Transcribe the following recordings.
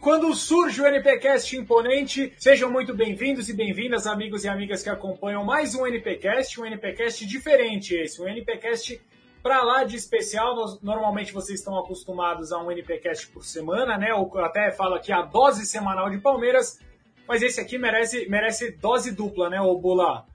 Quando surge o NPcast imponente, sejam muito bem-vindos e bem-vindas, amigos e amigas que acompanham mais um NPcast, um NPcast diferente esse, um NPcast para lá de especial. Nós, normalmente vocês estão acostumados a um NPcast por semana, né? Ou até falo aqui a dose semanal de Palmeiras, mas esse aqui merece, merece dose dupla, né, o Bula?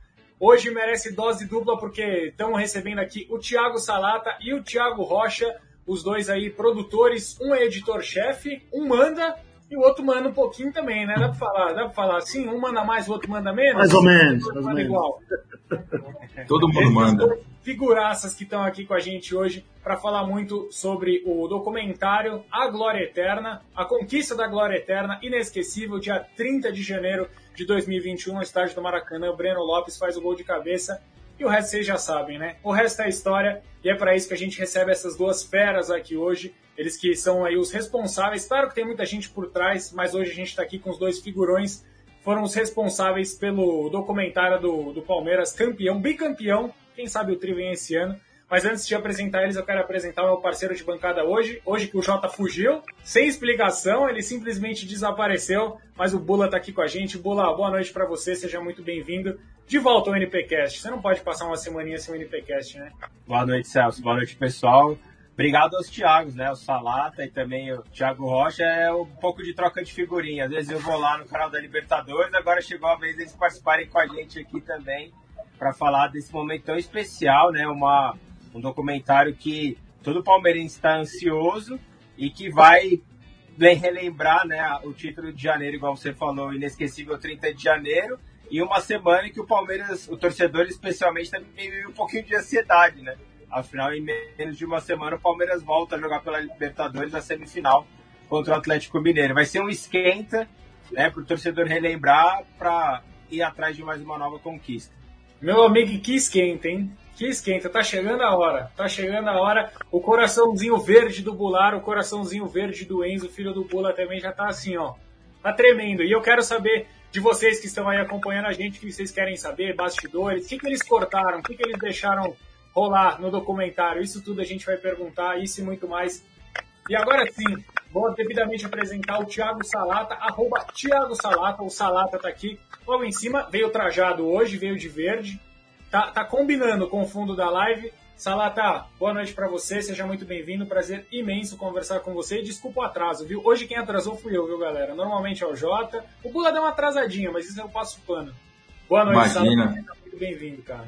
Hoje merece dose dupla porque estão recebendo aqui o Thiago Salata e o Thiago Rocha, os dois aí produtores, um é editor-chefe, um manda e o outro manda um pouquinho também, né? Dá pra falar, dá pra falar assim, um manda mais, o outro manda menos? Mais ou menos. Mais ou menos. igual. Todo mundo manda. Figuraças que estão aqui com a gente hoje para falar muito sobre o documentário A Glória Eterna, a conquista da Glória Eterna, inesquecível, dia 30 de janeiro de 2021, no estádio do Maracanã. O Breno Lopes faz o gol de cabeça e o resto vocês já sabem, né? O resto é história e é para isso que a gente recebe essas duas feras aqui hoje. Eles que são aí os responsáveis. Claro que tem muita gente por trás, mas hoje a gente está aqui com os dois figurões. Foram os responsáveis pelo documentário do, do Palmeiras, campeão, bicampeão. Quem sabe o tri vem esse ano. Mas antes de apresentar eles, eu quero apresentar o meu parceiro de bancada hoje. Hoje que o Jota fugiu, sem explicação, ele simplesmente desapareceu. Mas o Bula tá aqui com a gente. Bula, boa noite para você, seja muito bem-vindo. De volta ao NPcast. Você não pode passar uma semaninha sem o NPcast, né? Boa noite, Celso. Boa noite, pessoal. Obrigado aos Thiagos, né? O Salata e também o Thiago Rocha. É um pouco de troca de figurinha. Às vezes eu vou lá no canal da Libertadores, agora chegou a vez deles participarem com a gente aqui também para falar desse momento tão especial, né? Uma, um documentário que todo palmeirense está ansioso e que vai bem relembrar né, o título de janeiro, igual você falou, inesquecível 30 de janeiro, e uma semana em que o Palmeiras, o torcedor especialmente, também um pouquinho de ansiedade, né? Afinal, em menos de uma semana, o Palmeiras volta a jogar pela Libertadores na semifinal contra o Atlético Mineiro. Vai ser um esquenta né, para o torcedor relembrar para ir atrás de mais uma nova conquista. Meu amigo, que esquenta, hein? Que esquenta, tá chegando a hora, tá chegando a hora. O coraçãozinho verde do Bular, o coraçãozinho verde do Enzo, filho do Bula, também já tá assim, ó. Tá tremendo. E eu quero saber de vocês que estão aí acompanhando a gente, o que vocês querem saber, bastidores, o que, que eles cortaram, o que, que eles deixaram rolar no documentário. Isso tudo a gente vai perguntar, isso e muito mais. E agora sim, vou devidamente apresentar o Thiago Salata, arroba Thiago Salata, o Salata tá aqui. Logo em cima, veio trajado hoje, veio de verde. Tá, tá combinando com o fundo da live. Salata, boa noite para você, seja muito bem-vindo, prazer imenso conversar com você. E desculpa o atraso, viu? Hoje quem atrasou fui eu, viu, galera? Normalmente é o Jota. O Bula deu uma atrasadinha, mas isso eu passo pano. Boa noite, Imagina. Salata. Seja muito bem-vindo, cara.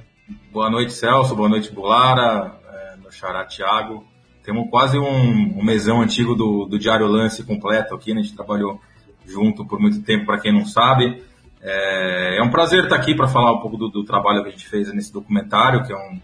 Boa noite, Celso. Boa noite, Bulara. É, meu xará Thiago. Temos quase um, um mesão antigo do, do Diário Lance completo aqui, né? A gente trabalhou junto por muito tempo, para quem não sabe. É, é, um prazer estar aqui para falar um pouco do, do, trabalho que a gente fez nesse documentário, que é um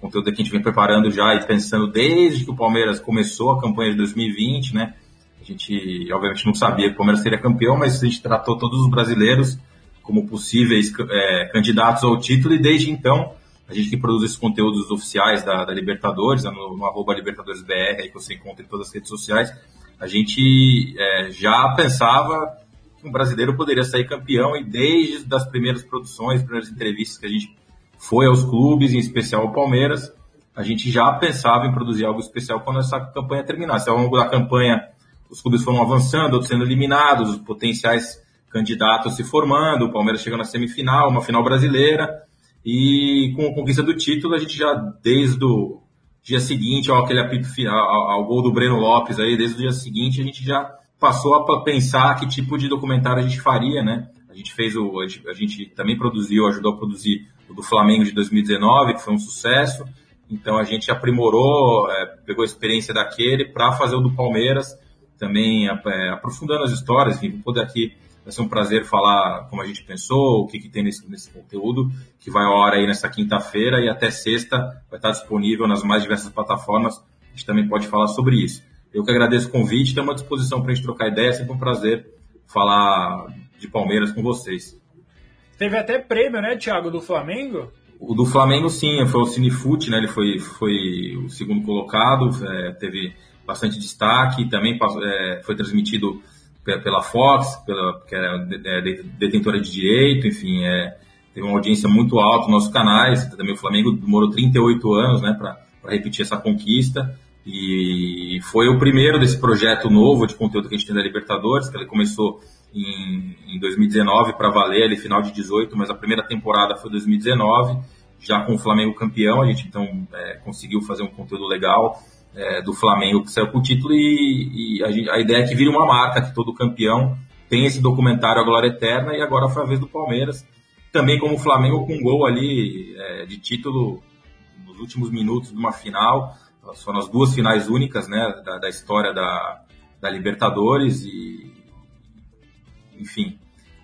conteúdo que a gente vem preparando já e pensando desde que o Palmeiras começou a campanha de 2020, né? A gente, obviamente, não sabia que o Palmeiras seria campeão, mas a gente tratou todos os brasileiros como possíveis é, candidatos ao título e desde então a gente que produz esses conteúdos oficiais da, da Libertadores, no, no arroba LibertadoresBR, que você encontra em todas as redes sociais, a gente é, já pensava um brasileiro poderia sair campeão e desde as primeiras produções, primeiras entrevistas que a gente foi aos clubes, em especial ao Palmeiras, a gente já pensava em produzir algo especial quando essa campanha terminasse. Ao longo da campanha, os clubes foram avançando, outros sendo eliminados, os potenciais candidatos se formando, o Palmeiras chegando na semifinal, uma final brasileira, e com a conquista do título, a gente já, desde o dia seguinte, aquele apito final, ao, ao gol do Breno Lopes aí, desde o dia seguinte, a gente já passou a pensar que tipo de documentário a gente faria, né? A gente fez o, a gente, também produziu, ajudou a produzir o do Flamengo de 2019, que foi um sucesso. Então a gente aprimorou, é, pegou a experiência daquele para fazer o do Palmeiras, também é, aprofundando as histórias. Enfim, vou poder aqui Vai ser um prazer falar como a gente pensou, o que, que tem nesse, nesse conteúdo, que vai ao ar aí nessa quinta-feira e até sexta vai estar disponível nas mais diversas plataformas. A gente também pode falar sobre isso. Eu que agradeço o convite, estamos à disposição para a gente trocar ideia, é sempre um prazer falar de Palmeiras com vocês. Teve até prêmio, né, Thiago, do Flamengo? O do Flamengo, sim, foi o Cinefute, né? Ele foi, foi o segundo colocado, é, teve bastante destaque, também é, foi transmitido pela Fox, pela, que é detentora de direito, enfim, é, teve uma audiência muito alta nos nossos canais. Também o Flamengo demorou 38 anos né, para repetir essa conquista. E foi o primeiro desse projeto novo de conteúdo que a gente tem da Libertadores, que ele começou em, em 2019 para valer, ali final de 18, mas a primeira temporada foi 2019, já com o Flamengo campeão, a gente então é, conseguiu fazer um conteúdo legal é, do Flamengo que saiu com o título e, e a, gente, a, ideia é que vire uma marca, que todo campeão tem esse documentário A Glória Eterna e agora foi a vez do Palmeiras, também como o Flamengo com um gol ali é, de título nos últimos minutos de uma final, foram as duas finais únicas né, da, da história da, da Libertadores e enfim.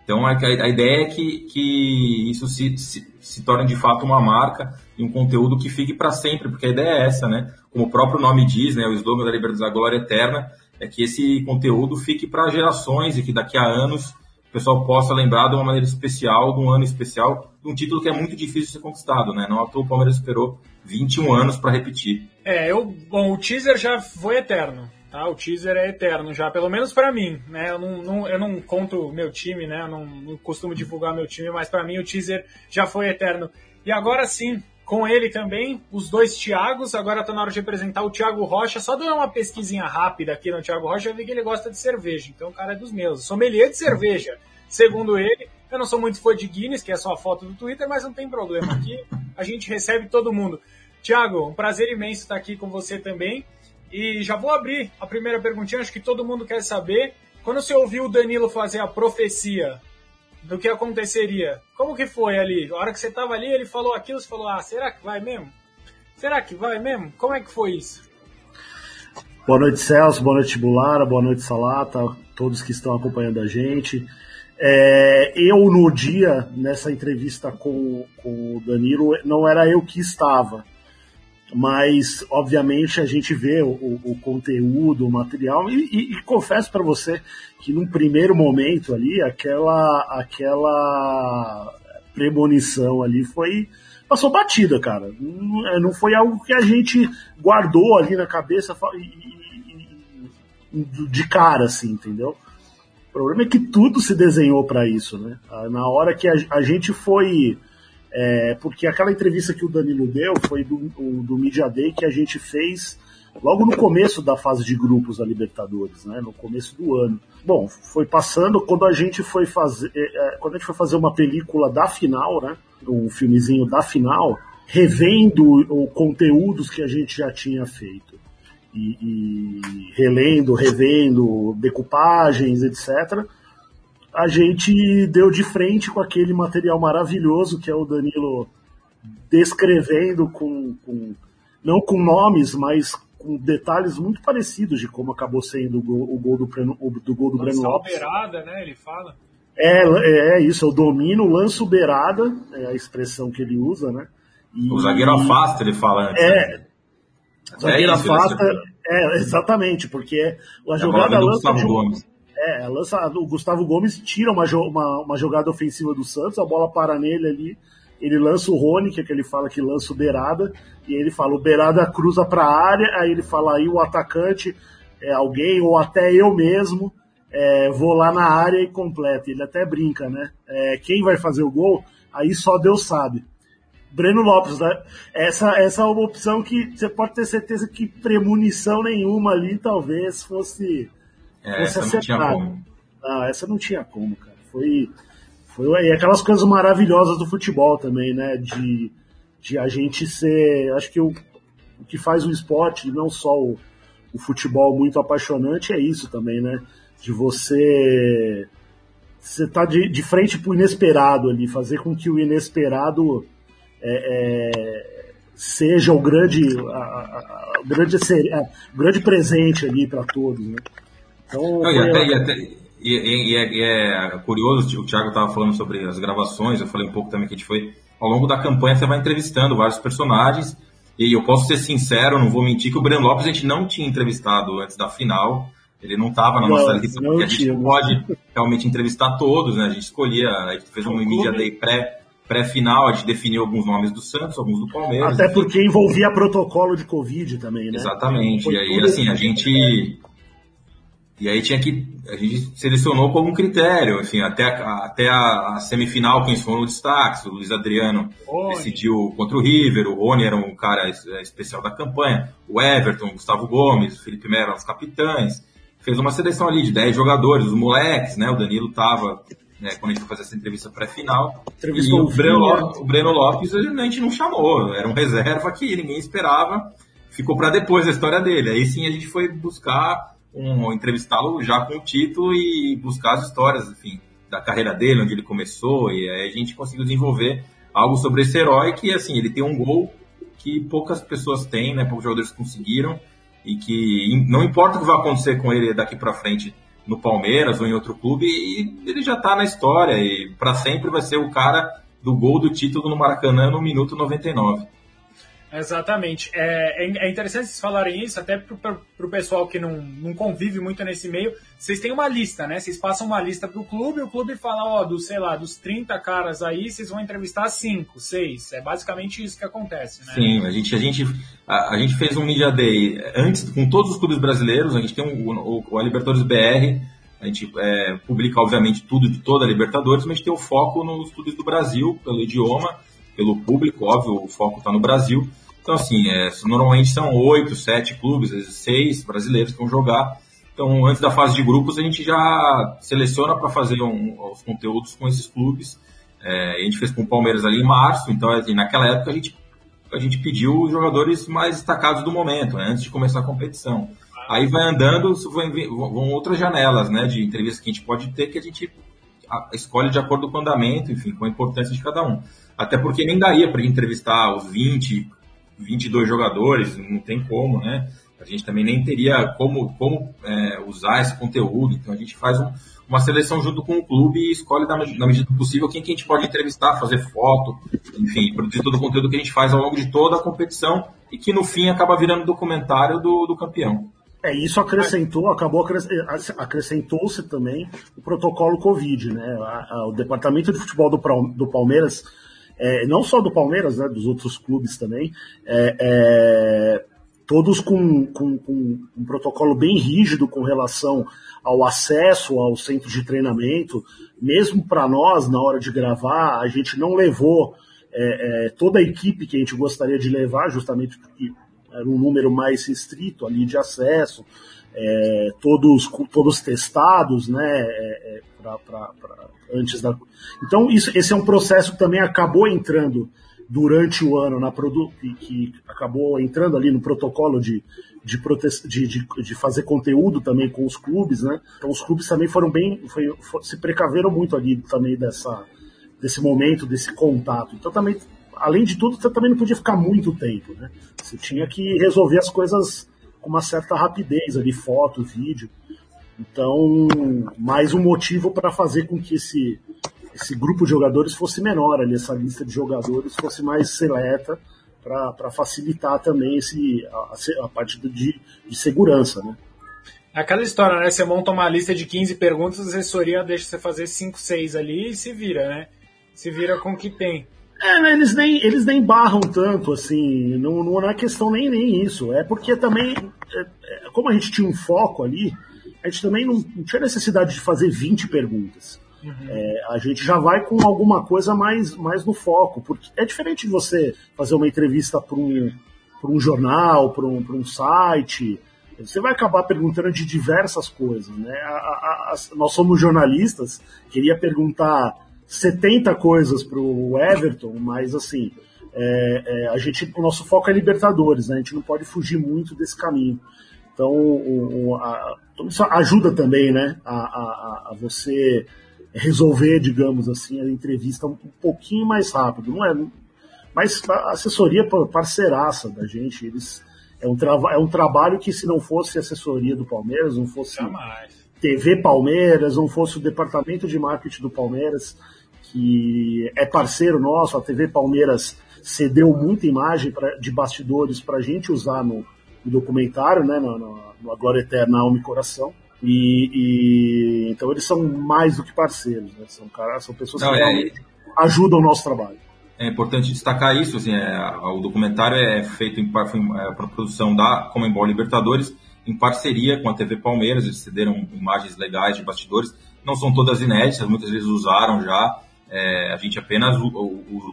Então a, a ideia é que, que isso se, se, se, torne de fato uma marca e um conteúdo que fique para sempre, porque a ideia é essa, né? Como o próprio nome diz, né, o slogan da Liberdade da Glória Eterna, é que esse conteúdo fique para gerações e que daqui a anos pessoal possa lembrar de uma maneira especial, de um ano especial, de um título que é muito difícil de ser conquistado, né? Não à toa o Palmeiras esperou 21 anos para repetir. É, eu, bom, o teaser já foi eterno. Tá? O teaser é eterno já, pelo menos para mim, né? Eu não, não, eu não conto meu time, né? Eu não, não costumo divulgar meu time, mas para mim o teaser já foi eterno. E agora sim, com ele também, os dois Thiagos. Agora tá na hora de apresentar o Thiago Rocha. Só dar uma pesquisinha rápida aqui no Thiago Rocha, eu vi que ele gosta de cerveja. Então o cara é dos meus. Sommelier de cerveja, segundo ele. Eu não sou muito fã de Guinness, que é só a foto do Twitter, mas não tem problema. Aqui a gente recebe todo mundo. Thiago, um prazer imenso estar aqui com você também. E já vou abrir a primeira perguntinha, acho que todo mundo quer saber. Quando você ouviu o Danilo fazer a profecia do que aconteceria, como que foi ali? A hora que você estava ali, ele falou aquilo, você falou, ah, será que vai mesmo? Será que vai mesmo? Como é que foi isso? Boa noite, Celso. Boa noite, Bulara. Boa noite, Salata. Todos que estão acompanhando a gente. É, eu, no dia, nessa entrevista com, com o Danilo, não era eu que estava mas obviamente a gente vê o, o conteúdo, o material e, e, e confesso para você que num primeiro momento ali aquela aquela premonição ali foi passou batida, cara. Não, é, foi algo que a gente guardou ali na cabeça de cara, assim, entendeu? O problema é que tudo se desenhou para isso, né? Na hora que a gente foi é, porque aquela entrevista que o Danilo deu foi do, do Media Day que a gente fez logo no começo da fase de grupos da Libertadores, né, no começo do ano. Bom, foi passando quando a gente foi fazer, é, é quando a gente foi fazer uma película da final, né, um filmezinho da final, revendo o conteúdos que a gente já tinha feito. E, e relendo, revendo decupagens, etc a gente deu de frente com aquele material maravilhoso que é o Danilo descrevendo com, com não com nomes, mas com detalhes muito parecidos de como acabou sendo o gol, o gol do, do, gol do Breno Lopes. beirada, né? Ele fala. É, é isso, eu domino, lanço beirada, é a expressão que ele usa, né? E, o zagueiro afasta, ele fala antes. É, né? zagueiro é afasta, é, exatamente, porque a jogada lança de um, é, lança, o Gustavo Gomes tira uma, uma, uma, jogada ofensiva do Santos, a bola para nele ali, ele lança o Rony, que é que ele fala que lança o Beirada, e ele fala, o Beirada cruza para a área, aí ele fala aí o atacante, é, alguém, ou até eu mesmo, é, vou lá na área e completa. Ele até brinca, né? É, quem vai fazer o gol, aí só Deus sabe. Breno Lopes, né? Essa, essa é uma opção que você pode ter certeza que premonição nenhuma ali talvez fosse é, essa não tinha como. Ah, essa não tinha como, cara. Foi, foi e aquelas coisas maravilhosas do futebol também, né? De, de a gente ser. Acho que o, o que faz o esporte, não só o, o futebol muito apaixonante, é isso também, né? De você. Você tá de, de frente pro inesperado ali, fazer com que o inesperado é, é, seja o grande, a, a, a grande, a, o grande presente ali para todos, né? Então, Não, e, até, e, até, e, e, é, e, é, curioso, o Thiago estava falando sobre as gravações, eu falei um pouco também que a gente foi. Ao longo da campanha você vai entrevistando vários personagens, e eu posso ser sincero, não vou mentir, que o Breno Lopes a gente não tinha entrevistado antes da final. Ele não estava na nossa lista, porque a gente não pode realmente entrevistar todos, né? A gente escolhia, a gente fez um Media Day pré, pré-final, a gente definiu alguns nomes do Santos, alguns do Palmeiras. Até porque envolvia protocolo de Covid também, né? Exatamente. E aí, assim, a gente E aí tinha que. A gente selecionou como um critério, enfim, até a, até a, semifinal, quem foram os destaques. O Luiz Adriano Rony. decidiu contra o River, o Rony era um cara especial da campanha, o Everton, o Gustavo Gomes, o Felipe Melo eram os capitães. Fez uma seleção ali de 10 jogadores, os moleques, né? O Danilo tava, né, quando a gente foi fazer essa entrevista pré-final. E o Breno, Lopes, o Breno Lopes a gente não chamou, era um reserva que ninguém esperava, ficou para depois a história dele. Aí sim a gente foi buscar um, entrevistá-lo já com o título e buscar as histórias, enfim, da carreira dele, onde ele começou, e aí a gente conseguiu desenvolver algo sobre esse herói que, assim, ele tem um gol que poucas pessoas têm, né, poucos jogadores conseguiram, e que não importa o que vai acontecer com ele daqui para frente no Palmeiras ou em outro clube, ele já está na história e para sempre vai ser o cara do gol do título no Maracanã no minuto 99. Exatamente. É, é, é interessante vocês falarem isso, até para o pessoal que não, não convive muito nesse meio. Vocês têm uma lista, né? Vocês passam uma lista para o clube, o clube fala, ó, dos, sei lá, dos 30 caras aí, vocês vão entrevistar 5, 6. É basicamente isso que acontece, né? Sim, a gente, a gente, a, a gente fez um Media Day antes com todos os clubes brasileiros, a gente tem um, o, o, a Libertadores BR, a gente é, publica, obviamente, tudo de toda a Libertadores, mas a gente tem o foco nos clubes do Brasil, pelo idioma, pelo público, óbvio, o foco está no Brasil. Então, assim, é, normalmente são oito, sete clubes, às vezes seis brasileiros que vão jogar. Então, antes da fase de grupos, a gente já seleciona para fazer um, os conteúdos com esses clubes. É, a gente fez com o Palmeiras ali em março, então assim, naquela época a gente, a gente pediu os jogadores mais destacados do momento, né, antes de começar a competição. Aí vai andando, vão outras janelas né, de entrevistas que a gente pode ter que a gente escolhe de acordo com o andamento, enfim, com a importância de cada um. Até porque nem daria para entrevistar os 20 22 jogadores, não tem como, né? A gente também nem teria como, como é, usar esse conteúdo, então a gente faz um, uma seleção junto com o clube e escolhe na, na, medida do possível quem que a gente pode entrevistar, fazer foto, enfim, produzir todo o conteúdo que a gente faz ao longo de toda a competição e que no fim acaba virando documentário do, do campeão. É, isso acrescentou, acabou acrescentou-se também o protocolo Covid, né? o departamento de futebol do, do Palmeiras é, não só do Palmeiras, né, dos outros clubes também, é, é, todos com, com, com, um protocolo bem rígido com relação ao acesso ao centro de treinamento. Mesmo para nós, na hora de gravar, a gente não levou é, é, toda a equipe que a gente gostaria de levar, justamente porque era um número mais restrito ali de acesso, é, todos, todos testados, né, é, pra, pra, pra, antes da. Então, isso, esse é um processo que também acabou entrando durante o ano na produ que, acabou entrando ali no protocolo de, de, de, de, de, fazer conteúdo também com os clubes, né? Então os clubes também foram bem, foi, for, se precaveram muito ali também dessa, desse momento, desse contato. Então também, além de tudo, também não podia ficar muito tempo, né? Você tinha que resolver as coisas com uma certa rapidez ali, foto, vídeo. Então, mais um motivo para fazer com que esse, esse grupo de jogadores fosse menor ali, essa lista de jogadores fosse mais seleta para facilitar também esse, a, a parte de, de segurança, né? É aquela história, né? Você monta uma lista de 15 perguntas, a assessoria deixa você fazer 5, 6 ali e se vira, né? Se vira com o que tem. É, eles nem, eles nem barram tanto, assim, não, não é questão nem, nem isso. É porque também, é, é, como a gente tinha um foco ali, a gente também não, não tinha necessidade de fazer 20 perguntas. Uhum. É, a gente já vai com alguma coisa mais, mais no foco, porque é diferente de você fazer uma entrevista para um, um jornal, para um, um site. Você vai acabar perguntando de diversas coisas, né? A, a, a, nós somos jornalistas, queria perguntar 70 coisas para o Everton, mas assim, é, é, a gente, o nosso foco é Libertadores, né? A gente não pode fugir muito desse caminho. Então, o, o, a, isso ajuda também, né? A, a, a, você resolver, digamos assim, a entrevista um pouquinho mais rápido, não é? Mas a assessoria parceiraça da gente, eles é um, é um trabalho que se não fosse assessoria do Palmeiras, não fosse Jamais. TV Palmeiras, não fosse o departamento de marketing do Palmeiras, que é parceiro nosso, a TV Palmeiras cedeu muita imagem pra, de bastidores para a gente usar no, no documentário, né, no, no, no A Glória Eterna, Alma e Coração. E, e, então eles são mais do que parceiros, né? são, caras, são pessoas Não, que é, ajudam o nosso trabalho. É importante destacar isso, assim, é, o documentário é feito em, é, para produção da Comembol Libertadores em parceria com a TV Palmeiras, eles cederam imagens legais de bastidores, não são todas inéditas, muitas vezes usaram já, é, a gente apenas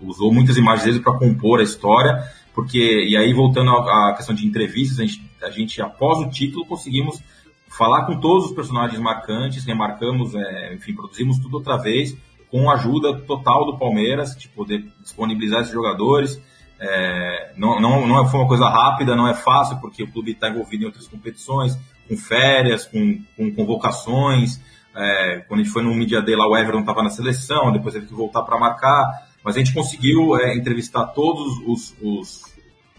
usou muitas imagens deles para compor a história, porque, e aí voltando à questão de entrevistas, a gente, a gente após o título conseguimos falar com todos os personagens marcantes, remarcamos, é, enfim, produzimos tudo outra vez, com a ajuda total do Palmeiras, de poder disponibilizar esses jogadores. É, não, não, não foi uma coisa rápida, não é fácil, porque o clube está envolvido em outras competições, com férias, com, com convocações. É, quando a gente foi no Media Day lá, o Everton estava na seleção, depois teve que voltar para marcar. Mas a gente conseguiu é, entrevistar todos os, os,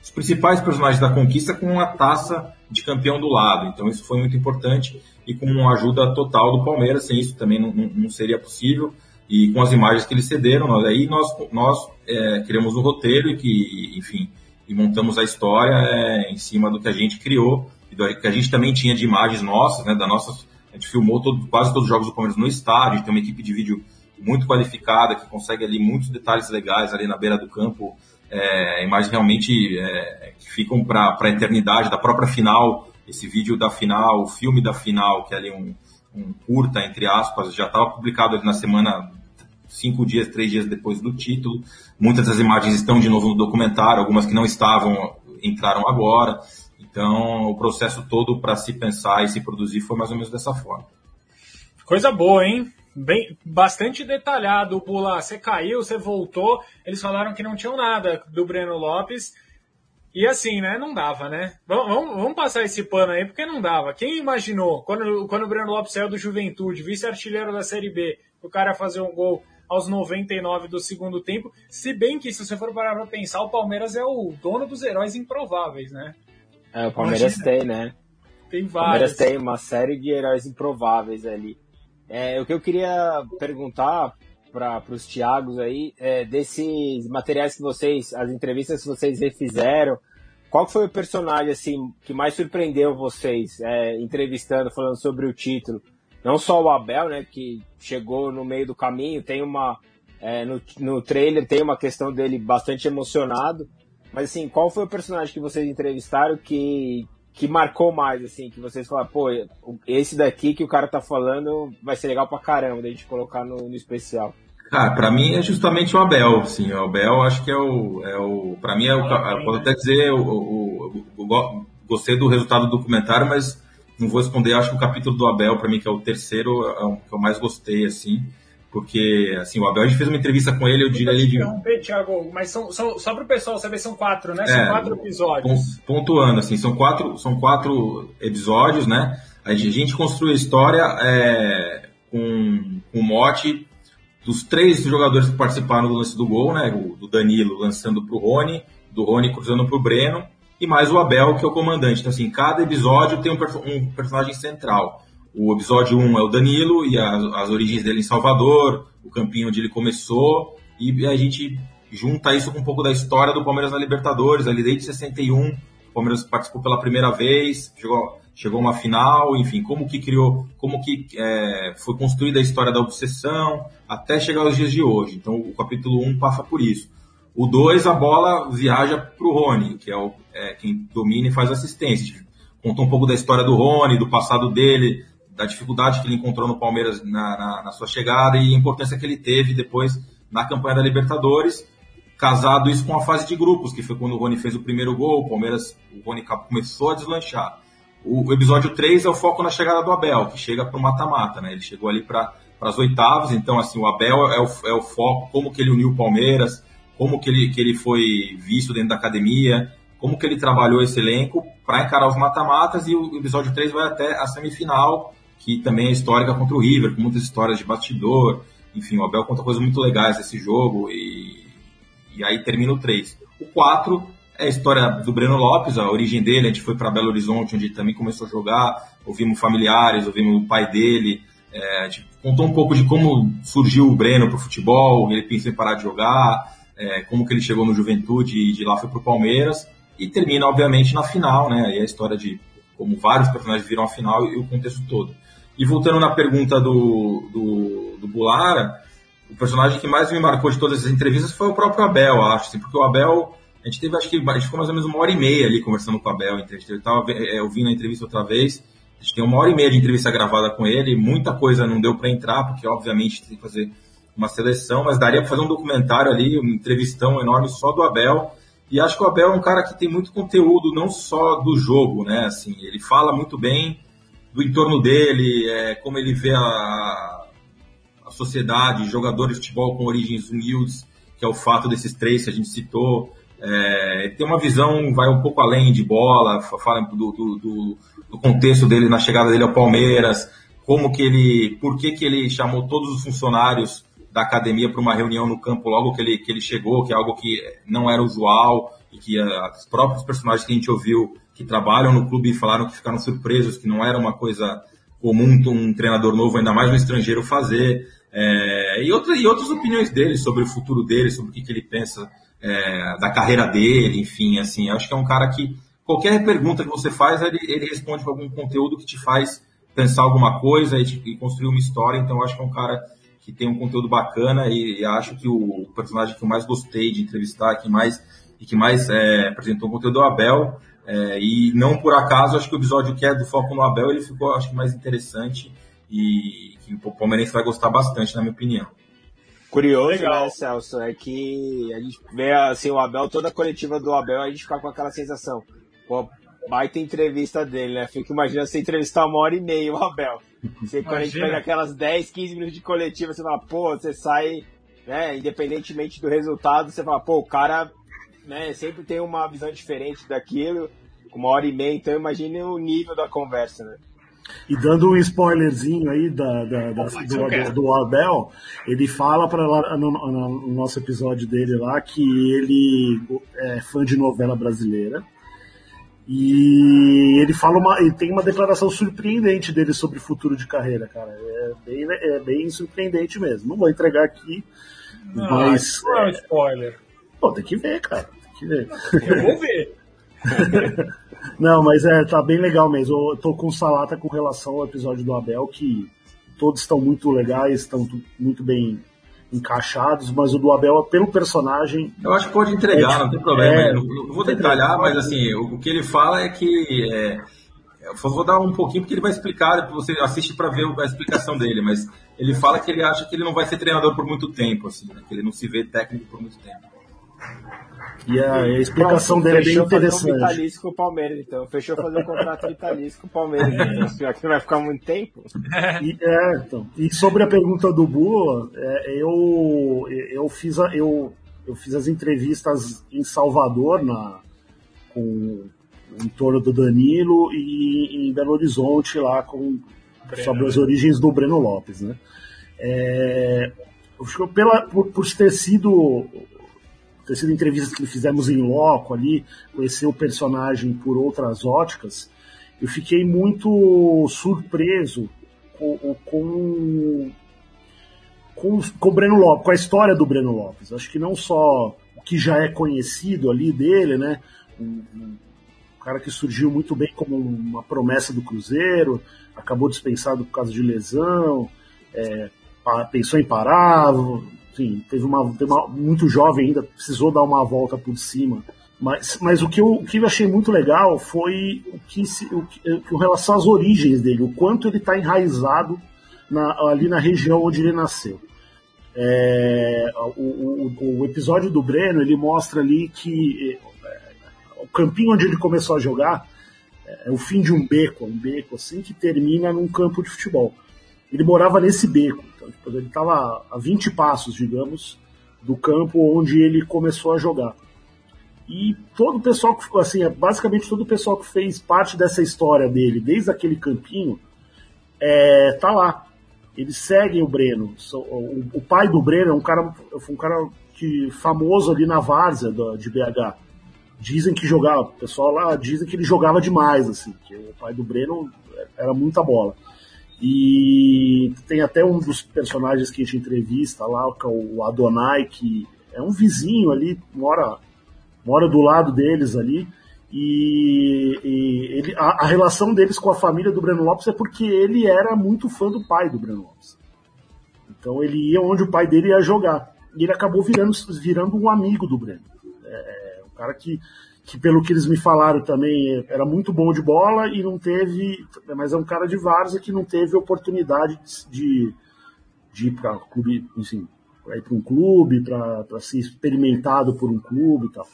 os, principais personagens da conquista com uma taça de campeão do lado. Então isso foi muito importante e com uma ajuda total do Palmeiras. Sem isso também não, não seria possível. E com as imagens que eles cederam, nós, aí nós, nós é, criamos o um roteiro e que, enfim, e montamos a história é, em cima do que a gente criou e do que a gente também tinha de imagens nossas, né, da nossa, a gente filmou todo, quase todos os jogos do Palmeiras no estádio, a tem uma equipe de vídeo muito qualificada, que consegue ali muitos detalhes legais ali na beira do campo, é, imagens realmente é, que ficam para a eternidade da própria final, esse vídeo da final, o filme da final, que é ali um, um curta, entre aspas, já estava publicado ali na semana, cinco dias, três dias depois do título. Muitas das imagens estão de novo no documentário, algumas que não estavam entraram agora. Então, o processo todo para se pensar e se produzir foi mais ou menos dessa forma. Coisa boa, hein? Bem, bastante detalhado. Pula, você caiu, você voltou. Eles falaram que não tinham nada do Breno Lopes. E assim, né? Não dava, né? Vamos, vamos passar esse pano aí, porque não dava. Quem imaginou, quando, quando o Breno Lopes saiu do Juventude, vice-artilheiro da Série B, o cara fazer um gol aos 99 do segundo tempo. Se bem que, se você for parar pra pensar, o Palmeiras é o dono dos heróis improváveis, né? É, o Palmeiras Imagina. tem, né? Tem vários. O Palmeiras tem uma série de heróis improváveis ali. É, o que eu queria perguntar para os Thiagos aí, é, desses materiais que vocês, as entrevistas que vocês refizeram, qual foi o personagem assim que mais surpreendeu vocês é, entrevistando, falando sobre o título? Não só o Abel, né, que chegou no meio do caminho, tem uma é, no, no trailer tem uma questão dele bastante emocionado, mas assim, qual foi o personagem que vocês entrevistaram que que marcou mais, assim, que vocês falaram, pô, esse daqui que o cara tá falando vai ser legal pra caramba da gente colocar no, no especial? Ah, para mim é justamente o Abel, assim, o Abel acho que é o, é o para mim é o, posso até dizer, o, o, o, gostei do resultado do documentário, mas não vou responder, acho que o capítulo do Abel, para mim, que é o terceiro, é o que eu mais gostei, assim, porque, assim, o Abel, a gente fez uma entrevista com ele, eu diria ali de... Thiago, mas são, são, só para o pessoal saber, são quatro, né? São é, quatro episódios. Pontuando, assim, são quatro, são quatro episódios, né? A gente construiu a história é, com, com o mote dos três jogadores que participaram do lance do gol, né? O, do Danilo lançando para o Rony, do Rony cruzando para o Breno, e mais o Abel, que é o comandante. Então, assim, cada episódio tem um, um personagem central. O episódio 1 é o Danilo e as, as origens dele em Salvador, o campinho onde ele começou, e a gente junta isso com um pouco da história do Palmeiras na Libertadores, ali desde 61, o Palmeiras participou pela primeira vez, chegou, chegou uma final, enfim, como que criou, como que é, foi construída a história da obsessão, até chegar aos dias de hoje. Então o capítulo 1 passa por isso. O 2, a bola viaja para o Rony, que é, o, é, quem domina e faz assistência. Conta um pouco da história do Rony, do passado dele, da dificuldade que ele encontrou no Palmeiras na, na, na, sua chegada e a importância que ele teve depois na campanha da Libertadores, casado isso com a fase de grupos, que foi quando o Rony fez o primeiro gol, o Palmeiras, o Rony começou a deslanchar. O, o episódio 3 é o foco na chegada do Abel, que chega para o mata-mata, né? Ele chegou ali para as oitavas, então assim, o Abel é o, é o foco, como que ele uniu o Palmeiras, como que ele, que ele foi visto dentro da academia, como que ele trabalhou esse elenco para encarar os mata-matas e o episódio 3 vai até a semifinal, que também é histórica contra o River, com muitas histórias de bastidor. Enfim, o Abel conta coisas muito legais desse jogo e, e aí termina o 3. O 4 é a história do Breno Lopes, a origem dele. A gente foi para Belo Horizonte, onde também começou a jogar. Ouvimos familiares, ouvimos o pai dele. É, gente contou um pouco de como surgiu o Breno para o futebol, ele pensou em parar de jogar, é, como que ele chegou no Juventude e de lá foi para o Palmeiras. E termina, obviamente, na final, né? E a história de como vários personagens viram a final e o contexto todo. E voltando na pergunta do, do, do Bulara, o personagem que mais me marcou de todas essas entrevistas foi o próprio Abel, acho, assim, porque o Abel, A gente teve, acho que a gente ficou mais ou menos uma hora e meia ali conversando com o Abel. Eu estava é, ouvindo a entrevista outra vez. A gente tem uma hora e meia de entrevista gravada com ele. Muita coisa não deu para entrar, porque obviamente tem que fazer uma seleção, mas daria para fazer um documentário ali, um entrevistão enorme só do Abel. E acho que o Abel é um cara que tem muito conteúdo, não só do jogo, né? Assim, ele fala muito bem do entorno dele, é, como ele vê a, a sociedade, jogadores de futebol com origens humildes, que é o fato desses três que a gente citou. É, tem uma visão, vai um pouco além de bola, fala do, do, do, do contexto dele na chegada dele ao Palmeiras, como que ele, por que que ele chamou todos os funcionários da academia para uma reunião no campo logo que ele, que ele chegou, que é algo que não era usual e que os próprios personagens que a gente ouviu que trabalham no clube falaram que ficaram surpresos, que não era uma coisa comum um treinador novo, ainda mais um estrangeiro, fazer. É, e, outra, e outras opiniões dele sobre o futuro dele, sobre o que, que ele pensa é, da carreira dele, enfim, assim, acho que é um cara que qualquer pergunta que você faz, ele, ele responde com algum conteúdo que te faz pensar alguma coisa e, e construir uma história, então acho que é um cara que tem um conteúdo bacana e, e acho que o, personagem que eu mais gostei de entrevistar, que mais e que mais é, apresentou conteúdo é o Abel. É, e não por acaso, acho que o episódio que é do foco no Abel, ele ficou, acho que mais interessante e que o Palmeirense vai gostar bastante, na minha opinião. Curioso, Legal. né, Celso, é que a gente vê assim, o Abel, toda a coletiva do Abel, a gente fica com aquela sensação, pô, baita entrevista dele, né? Fico imaginando você entrevistar uma hora e meia o Abel. Você, quando a gente pega aquelas 10, 15 minutos de coletiva, você fala, pô, você sai, né, independentemente do resultado, você fala, pô, o cara, né, sempre tem uma visão diferente daquilo, uma hora e meia, então imagine o nível da conversa, né? E dando um spoilerzinho aí da, da, da do, do, do, Abel, ele fala para no, no, nosso episódio dele lá que ele é fã de novela brasileira e ele fala uma, ele tem uma declaração surpreendente dele sobre o futuro de carreira, cara. É bem, é bem surpreendente mesmo. Não vou entregar aqui, não, mas. Não é um spoiler. Pô, tem que ver, cara. Tem que ver. Eu vou ver. não, mas é, tá bem legal mesmo. Eu tô com salata com relação ao episódio do Abel, que todos estão muito legais, estão muito bem encaixados, mas o do Abel, pelo personagem. Eu acho que pode entregar, é, não tem problema. É, não, não, vou detalhar, mas assim, o, o, que ele fala é que. É, eu vou dar um pouquinho porque ele vai explicar, você assiste para ver a explicação dele, mas ele fala que ele acha que ele não vai ser treinador por muito tempo, assim, né, que ele não se vê técnico por muito tempo. E a, a explicação Pronto, dele é bem interessante. Fechou fazer um vitalício com o Palmeiras, então. Fechou fazer um contrato vitalício com o Palmeiras. Então, aqui vai ficar muito tempo. E, é, então. E sobre a pergunta do Bu, é, eu, eu, fiz a, eu, eu fiz as entrevistas em Salvador, na, com, em torno do Danilo, e em Belo Horizonte, lá com, sobre as origens do Breno Lopes, né? É, pela, por, por ter sido ter sido entrevistas que fizemos em loco ali, conhecer o personagem por outras óticas, eu fiquei muito surpreso com, com, com, com o Breno Lopes, com a história do Breno Lopes. Acho que não só o que já é conhecido ali dele, né? Um, um cara que surgiu muito bem como uma promessa do Cruzeiro, acabou dispensado por causa de lesão, é, pensou em parar, enfim, teve uma, teve uma, muito jovem ainda, precisou dar uma volta por cima. Mas, mas o, que eu, o que eu achei muito legal foi o que, se, o que, com relação às origens dele, o quanto ele está enraizado na, ali na região onde ele nasceu. É, o, o, o, episódio do Breno ele mostra ali que é, o campinho onde ele começou a jogar é o fim de um beco, um beco assim que termina num campo de futebol. Ele morava nesse beco. Então, tipo, ele estava a 20 passos, digamos, do campo onde ele começou a jogar. E todo o pessoal que assim, é, basicamente todo o pessoal que fez parte dessa história dele, desde aquele campinho, é, tá lá. Eles seguem o Breno. O, pai do Breno é um cara, um cara que, famoso ali na várzea de BH. Dizem que jogava, o pessoal lá dizem que ele jogava demais, assim, que o pai do Breno era muita bola. E tem até um dos personagens que a gente entrevista lá, é o Adonai, que é um vizinho ali, mora, mora do lado deles ali. E, e ele, a, a, relação deles com a família do Breno Lopes é porque ele era muito fã do pai do Breno Lopes. Então ele ia onde o pai dele ia jogar. E ele acabou virando, virando um amigo do Breno. É, cara que, que, pelo que eles me falaram também, era muito bom de bola e não teve. Mas é um cara de várzea que não teve oportunidade de, de ir para clube, enfim, para ir para um clube, para ser experimentado por um clube e tal.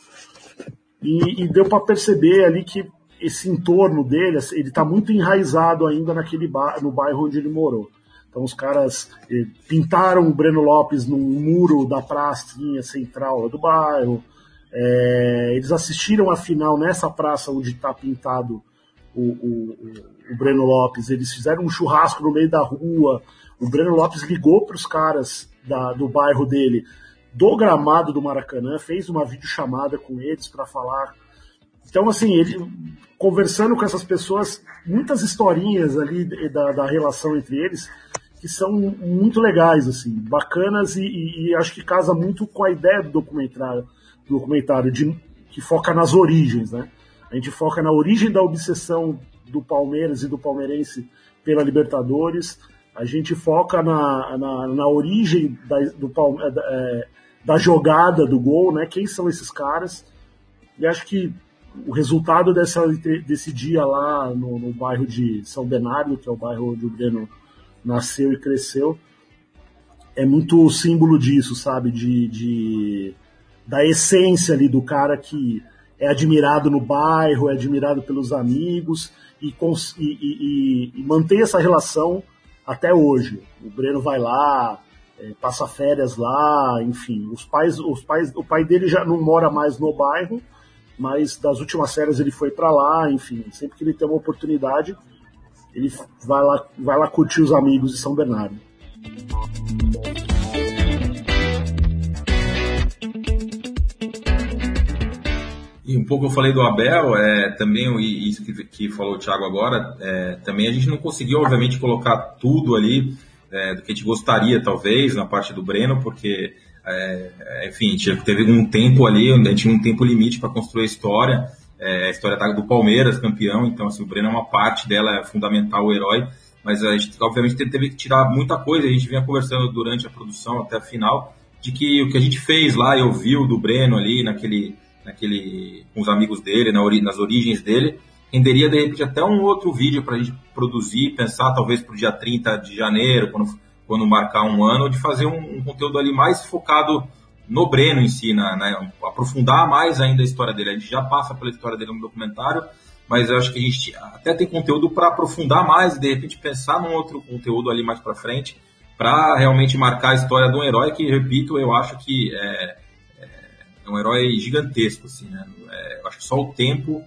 E, e deu para perceber ali que esse entorno dele, ele está muito enraizado ainda naquele bar, no bairro onde ele morou. Então os caras eh, pintaram o Breno Lopes num muro da pracinha central do bairro. É, eles assistiram a final nessa praça onde está pintado o, o, o, Breno Lopes. Eles fizeram um churrasco no meio da rua. O Breno Lopes ligou para os caras da, do bairro dele, do gramado do Maracanã, fez uma videochamada com eles para falar. Então, assim, ele conversando com essas pessoas, muitas historinhas ali da, da relação entre eles que são muito legais, assim, bacanas e, e, e, acho que casa muito com a ideia do documentário, do documentário de, que foca nas origens, né? A gente foca na origem da obsessão do Palmeiras e do palmeirense pela Libertadores. A gente foca na, na, na origem da, do, é, da jogada do gol, né? Quem são esses caras? E acho que o resultado dessa, desse dia lá no, no bairro de São Bernardo, que é o bairro onde o Breno nasceu e cresceu, é muito símbolo disso, sabe? De, de, da essência ali do cara que é admirado no bairro, é admirado pelos amigos e, e, e, e mantém essa relação até hoje. O Breno vai lá, é, passa férias lá, enfim. Os pais, os pais, o pai dele já não mora mais no bairro, mas das últimas férias ele foi para lá, enfim. Sempre que ele tem uma oportunidade, ele vai lá, vai lá curtir os amigos de São Bernardo. E um pouco eu falei do Abel, é, também isso que, que falou o Thiago agora, é, também a gente não conseguiu, obviamente, colocar tudo ali é, do que a gente gostaria, talvez, na parte do Breno, porque, é, enfim, teve um tempo ali, a gente tinha um tempo limite para construir a história, é, a história do Palmeiras, campeão, então assim, o Breno é uma parte dela, é fundamental, o herói, mas a gente obviamente teve que tirar muita coisa, a gente vinha conversando durante a produção até a final, de que o que a gente fez lá e ouviu do Breno ali, naquele, naquele, com os amigos dele, na, nas origens dele, renderia de repente até um outro vídeo para a gente produzir, pensar talvez para o dia 30 de janeiro, quando, quando marcar um ano, de fazer um, um conteúdo ali mais focado no Breno em si, na, aprofundar mais ainda a história dele. A gente já passa pela história dele no documentário, mas eu acho que a gente até tem conteúdo para aprofundar mais e de repente pensar num outro conteúdo ali mais para frente, para realmente marcar a história de um herói que, repito, eu acho que é, é, é um herói gigantesco. Assim, né? É, acho que só o tempo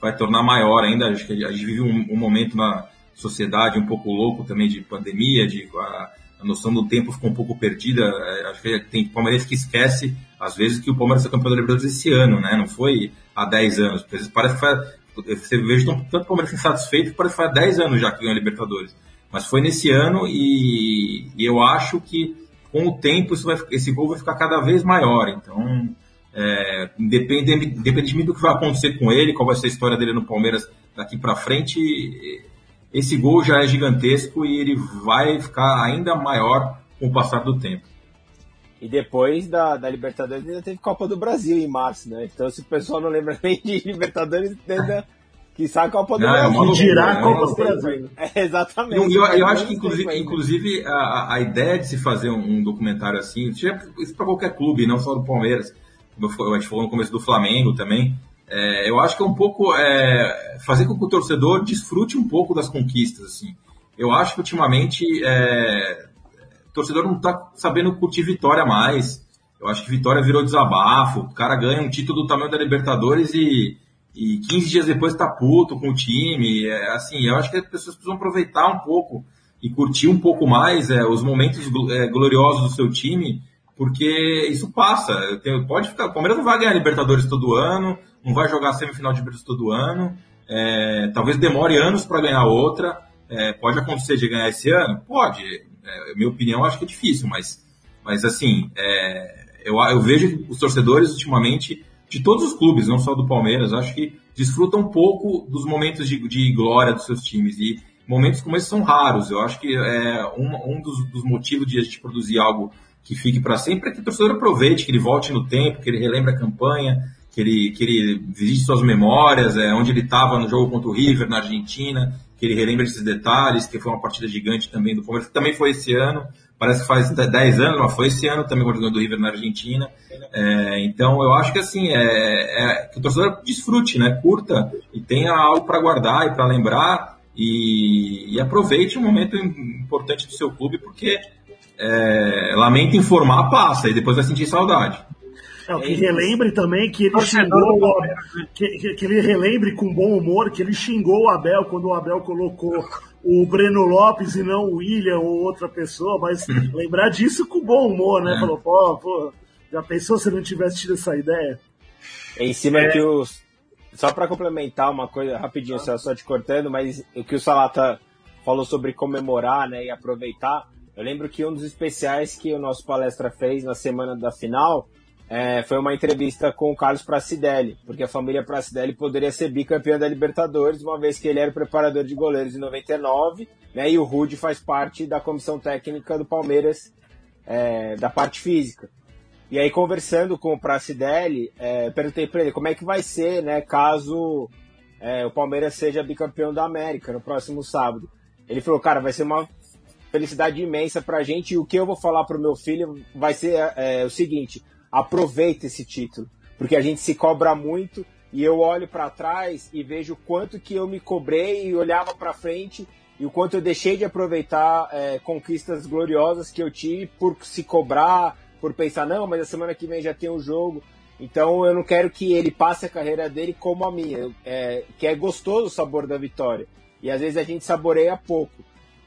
vai tornar maior ainda. Acho que a gente vive um, um momento na sociedade um pouco louco também de pandemia, de. A, a noção do tempo ficou um pouco perdida. É, acho que tem palmeirense que esquece, às vezes, que o Palmeiras foi campeão da Libertadores esse ano, né? Não foi há 10 anos. Parece que foi, você vejo tanto Palmeiras insatisfeito que parece que foi há 10 anos já que ganhou a Libertadores. Mas foi nesse ano e, e eu acho que com o tempo vai, esse gol vai ficar cada vez maior. Então, é, independentemente do que vai acontecer com ele, qual vai ser a história dele no Palmeiras daqui para frente, esse gol já é gigantesco e ele vai ficar ainda maior com o passar do tempo. E depois da, da Libertadores ainda teve Copa do Brasil em março, né? Então se o pessoal não lembra nem de Libertadores, ainda que sabe a Copa do não, Brasil. É girar a Copa do Brasil. É, exatamente. Eu, eu, eu acho que inclusive, inclusive a, a ideia de se fazer um, um documentário assim, isso é para qualquer clube, não só do Palmeiras, como a gente falou no começo do Flamengo também, é, eu acho que é um pouco é, fazer com que o torcedor desfrute um pouco das conquistas. Assim. Eu acho que ultimamente é, o torcedor não está sabendo curtir vitória mais. Eu acho que vitória virou desabafo. O cara ganha um título do tamanho da Libertadores e, e 15 dias depois está puto com o time. É, assim, eu acho que as pessoas precisam aproveitar um pouco e curtir um pouco mais é, os momentos é, gloriosos do seu time, porque isso passa. Pode ficar, o Palmeiras não vai ganhar Libertadores todo ano, não vai jogar semifinal de Libertadores todo ano. É, talvez demore anos para ganhar outra. É, pode acontecer de ganhar esse ano? Pode. É, minha opinião, acho que é difícil, mas, mas assim, é, eu, eu vejo os torcedores, ultimamente, de todos os clubes, não só do Palmeiras, acho que desfrutam um pouco dos momentos de, de glória dos seus times. E momentos como esses são raros. Eu acho que é um, um dos, dos motivos de a gente produzir algo que fique para sempre é que o torcedor aproveite, que ele volte no tempo, que ele relembre a campanha, que ele, que ele visite suas memórias, é, onde ele estava no jogo contra o River na Argentina, que ele relembra esses detalhes, que foi uma partida gigante também do Palmeiras, que também foi esse ano, parece que faz 10 anos, mas foi esse ano também contra o River na Argentina. É, então eu acho que assim, é, é, que o torcedor desfrute, né? Curta e tenha algo para guardar e para lembrar e, e, aproveite um momento importante do seu clube, porque é, lamenta informar, passa, e depois vai sentir saudade. É, que relembre também que ele xingou o Abel, que, que, que, ele relembre com bom humor que ele xingou o Abel quando o Abel colocou o Breno Lopes e não o William ou outra pessoa, mas lembrar disso com bom humor, né? É. Falou, pô, pô, já pensou se não tivesse tido essa ideia? Em cima é. que os. Só para complementar uma coisa rapidinho, só te cortando, mas o que o Salata falou sobre comemorar né, e aproveitar. Eu lembro que um dos especiais que o nosso palestra fez na semana da final é, foi uma entrevista com o Carlos Pracidelli, porque a família Pracidelli poderia ser bicampeã da Libertadores, uma vez que ele era preparador de goleiros em 99, né, e o Rude faz parte da comissão técnica do Palmeiras, é, da parte física. E aí, conversando com o Pracidelli, é, perguntei para ele como é que vai ser, né, caso é, o Palmeiras seja bicampeão da América no próximo sábado. Ele falou, cara, vai ser uma felicidade imensa pra gente, e o que eu vou falar pro meu filho vai ser é, o seguinte aproveita esse título, porque a gente se cobra muito e eu olho para trás e vejo o quanto que eu me cobrei e olhava para frente e o quanto eu deixei de aproveitar é, conquistas gloriosas que eu tive por se cobrar, por pensar, não, mas a semana que vem já tem um jogo. Então eu não quero que ele passe a carreira dele como a minha, é, que é gostoso o sabor da vitória. E às vezes a gente saboreia pouco.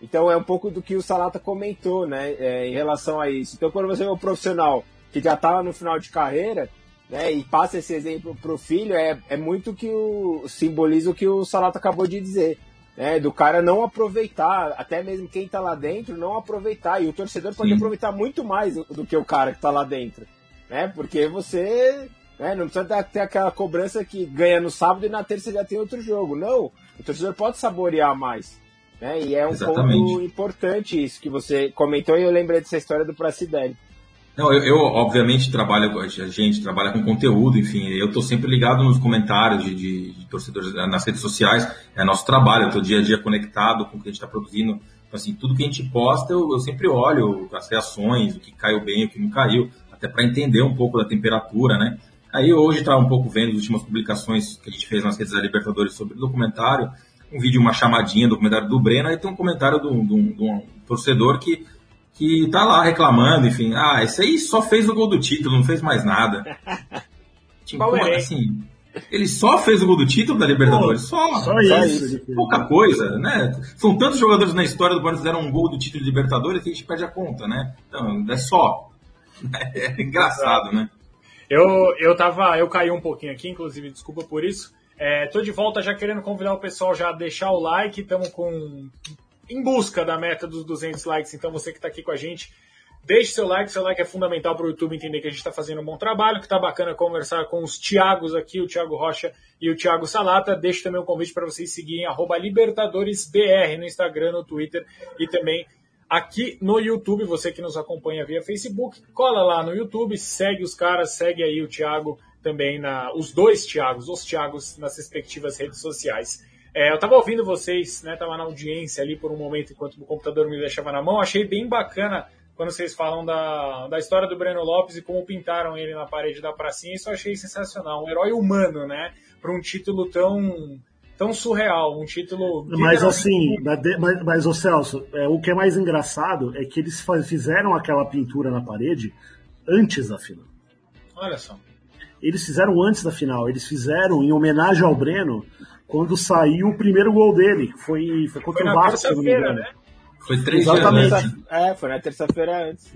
Então é um pouco do que o Salata comentou, né, é, em relação a isso. Então quando você é um profissional que já estava no final de carreira, né, e passa esse exemplo para o filho, é, é muito que o simboliza o que o Salato acabou de dizer. Né, do cara não aproveitar, até mesmo quem está lá dentro, não aproveitar. E o torcedor pode Sim. aproveitar muito mais do, do, que o cara que está lá dentro. Né, porque você né, não precisa ter aquela cobrança que ganha no sábado e na terça já tem outro jogo. Não, o torcedor pode saborear mais. Né, e é um Exatamente. ponto importante isso que você comentou e eu lembrei dessa história do Pracidelli. Não, eu, eu, obviamente trabalho, a gente trabalha com conteúdo, enfim, eu estou sempre ligado nos comentários de, de, de, torcedores nas redes sociais, é nosso trabalho, eu estou dia a dia conectado com o que a gente está produzindo. Então, assim, tudo que a gente posta, eu, eu, sempre olho as reações, o que caiu bem, o que não caiu, até para entender um pouco da temperatura, né? Aí hoje estava um pouco vendo as últimas publicações que a gente fez nas redes da Libertadores sobre o documentário, um vídeo, uma chamadinha do documentário do Breno, aí tem um comentário de um torcedor que que tá lá reclamando, enfim, ah, esse aí só fez o gol do título, não fez mais nada. tipo, é? assim, ele só fez o gol do título da Libertadores, só, só, só isso, pouca coisa, né? São tantos jogadores na história do Palmeiras que deram um gol do título de Libertadores que a gente perde a conta, né? Então, é só. É engraçado, né? Eu, eu tava, eu caí um pouquinho aqui, inclusive, desculpa por isso. É, tô de volta já querendo convidar o pessoal já a deixar o like, estamos com em busca da meta dos 200 likes. Então, você que está aqui com a gente, deixe seu like. Seu like é fundamental para o YouTube entender que a gente está fazendo um bom trabalho, que está bacana conversar com os Tiagos aqui, o Thiago Rocha e o Thiago Salata. Deixe também um convite para vocês seguirem LibertadoresBR no Instagram, no Twitter e também aqui no YouTube. Você que nos acompanha via Facebook, cola lá no YouTube, segue os caras, segue aí o Thiago também, na, os dois Thiagos, os Thiagos nas respectivas redes sociais. É, eu estava ouvindo vocês, né? Tava na audiência ali por um momento enquanto o computador me deixava na mão. Achei bem bacana quando vocês falam da, da história do Breno Lopes e como pintaram ele na parede da pracinha. Isso eu achei sensacional. Um herói humano, né? Para um título tão tão surreal, um título. Mas assim, mas, mas o Celso, é, o que é mais engraçado é que eles fizeram aquela pintura na parede antes da final. Olha só. Eles fizeram antes da final, eles fizeram em homenagem ao Breno quando saiu o primeiro gol dele, foi, foi contra foi o Vasco, se não me engano. Né? Foi três Exatamente. dias É, foi na terça-feira antes.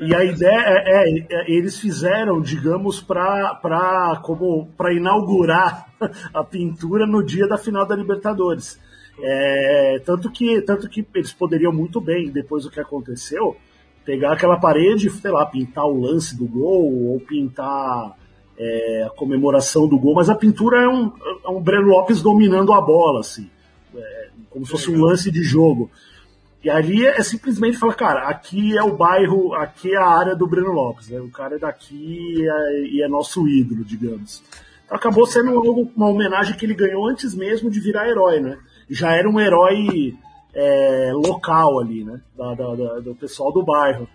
E a ideia é, é, é eles fizeram, digamos, para como para inaugurar a pintura no dia da final da Libertadores. É, tanto que tanto que eles poderiam muito bem, depois do que aconteceu, pegar aquela parede, sei lá, pintar o lance do gol ou pintar é, a comemoração do gol, mas a pintura é um, é um Breno Lopes dominando a bola, assim, é, como se fosse um lance de jogo. E ali é, é simplesmente falar, cara, aqui é o bairro, aqui é a área do Breno Lopes, né? O cara é daqui e é, e é nosso ídolo, digamos. Então acabou sendo algo, uma homenagem que ele ganhou antes mesmo de virar herói, né? Já era um herói é, local ali, né? Da, da, da, do pessoal do bairro.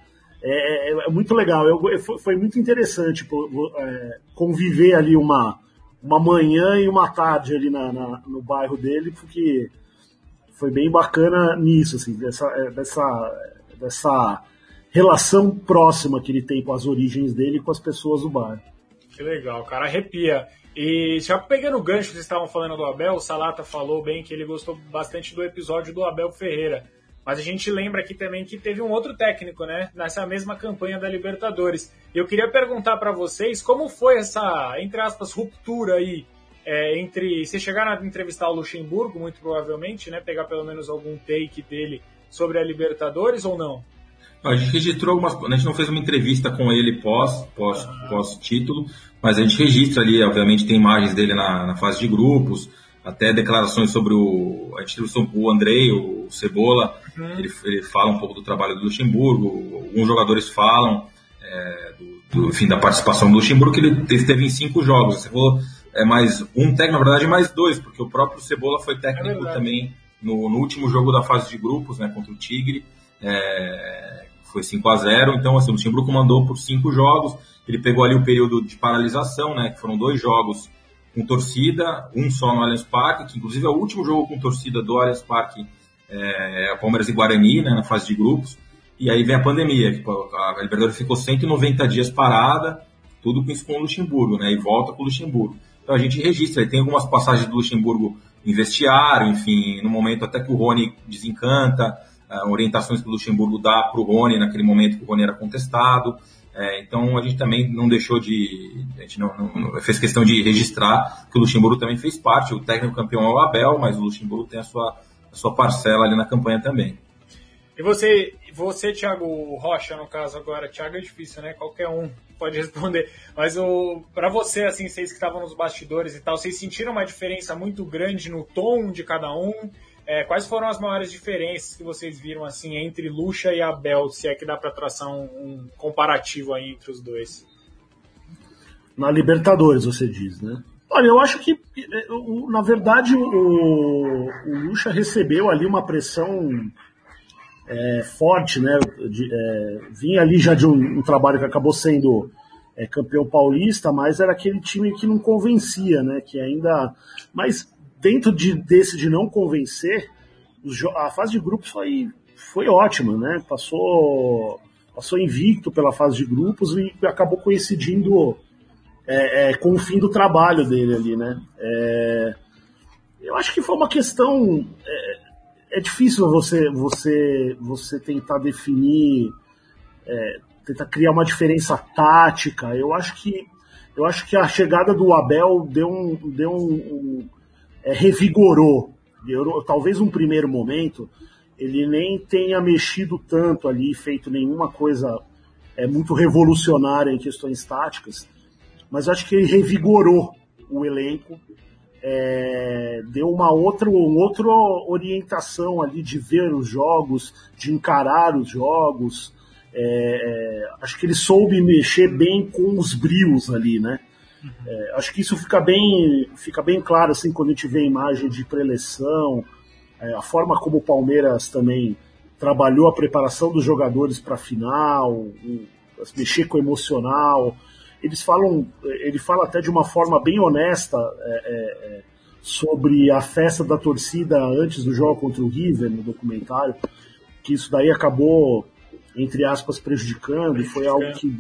É, é, é muito legal, eu, foi muito interessante é, conviver ali uma, uma manhã e uma tarde ali na, na, no bairro dele, porque foi bem bacana nisso, assim, dessa, é, dessa, dessa relação próxima que ele tem com as origens dele e com as pessoas do bairro. Que legal, cara, arrepia. E já pegando o gancho que vocês estavam falando do Abel, o Salata falou bem que ele gostou bastante do episódio do Abel Ferreira. Mas a gente lembra aqui também que teve um outro técnico, né? Nessa mesma campanha da Libertadores. Eu queria perguntar para vocês como foi essa, entre aspas, ruptura aí é, entre. Você chegar a entrevistar o Luxemburgo, muito provavelmente, né? Pegar pelo menos algum take dele sobre a Libertadores ou não? A gente registrou algumas. A gente não fez uma entrevista com ele pós, pós, uhum. pós título, mas a gente registra ali, obviamente, tem imagens dele na, na fase de grupos até declarações sobre o. A gente entrevistou o Andrei, o Cebola. Ele, ele, fala um pouco do trabalho do Luxemburgo, alguns jogadores falam é, do, do, enfim, da participação do Luxemburgo, que ele esteve em cinco jogos. Você falou, é mais um técnico, na verdade, mais dois, porque o próprio Cebola foi técnico é também no, no, último jogo da fase de grupos, né, contra o Tigre. É, foi 5 a 0 então assim, o Luxemburgo mandou por cinco jogos, ele pegou ali o período de paralisação, né, que foram dois jogos com torcida, um só no Allianz Parque, que inclusive é o último jogo com torcida do Allianz Parque, é, é Palmeiras e Guarani, né, na fase de grupos. E aí vem a pandemia, que a Libertadores ficou 190 dias parada, tudo com isso com o Luxemburgo, né, e volta com o Luxemburgo. Então a gente registra, tem algumas passagens do Luxemburgo em vestiário, enfim, no momento até que o Rony desencanta, uh, orientações que o Luxemburgo dá para o Rony naquele momento que o Rony era contestado. É, então a gente também não deixou de. A gente não, não, fez questão de registrar que o Luxemburgo também fez parte. O técnico campeão é o Abel, mas o Luxemburgo tem a sua, a sua parcela ali na campanha também. E você, você, Thiago Rocha, no caso agora, Thiago é difícil, né? Qualquer um pode responder. Mas o para você, assim, vocês que estavam nos bastidores e tal, vocês sentiram uma diferença muito grande no tom de cada um? É, quais foram as maiores diferenças que vocês viram assim entre Lucha e Abel, se é que dá para traçar um, um, comparativo aí entre os dois? Na Libertadores, você diz, né? Olha, eu acho que, na verdade, o, o Lucha recebeu ali uma pressão é, forte, né? De, é, vinha ali já de um, um trabalho que acabou sendo é, campeão paulista, mas era aquele time que não convencia, né? Que ainda. Mas dentro de, desse de não convencer, a fase de grupos foi, foi ótima, né? Passou, passou invicto pela fase de grupos e acabou coincidindo é, é, com o fim do trabalho dele ali, né? É, eu acho que foi uma questão. É, é, difícil você, você, você tentar definir, é, tentar criar uma diferença tática. Eu acho que eu acho que a chegada do Abel deu um, deu um, um é, revigorou. talvez um primeiro momento ele nem tenha mexido tanto ali, feito nenhuma coisa é, muito revolucionária em questões táticas, mas acho que ele revigorou o elenco, é, deu uma outra, uma outra orientação ali de ver os jogos, de encarar os jogos. É, é acho que ele soube mexer bem com os brios ali, né? É, acho que isso fica bem, fica bem claro assim quando a gente vê a imagem de preleção, é, a forma como o Palmeiras também trabalhou a preparação dos jogadores para a final, um, mexer com o emocional. Eles falam, ele fala até de uma forma bem honesta é, é, é, sobre a festa da torcida antes do jogo contra o River no documentário, que isso daí acabou entre aspas prejudicando e foi algo que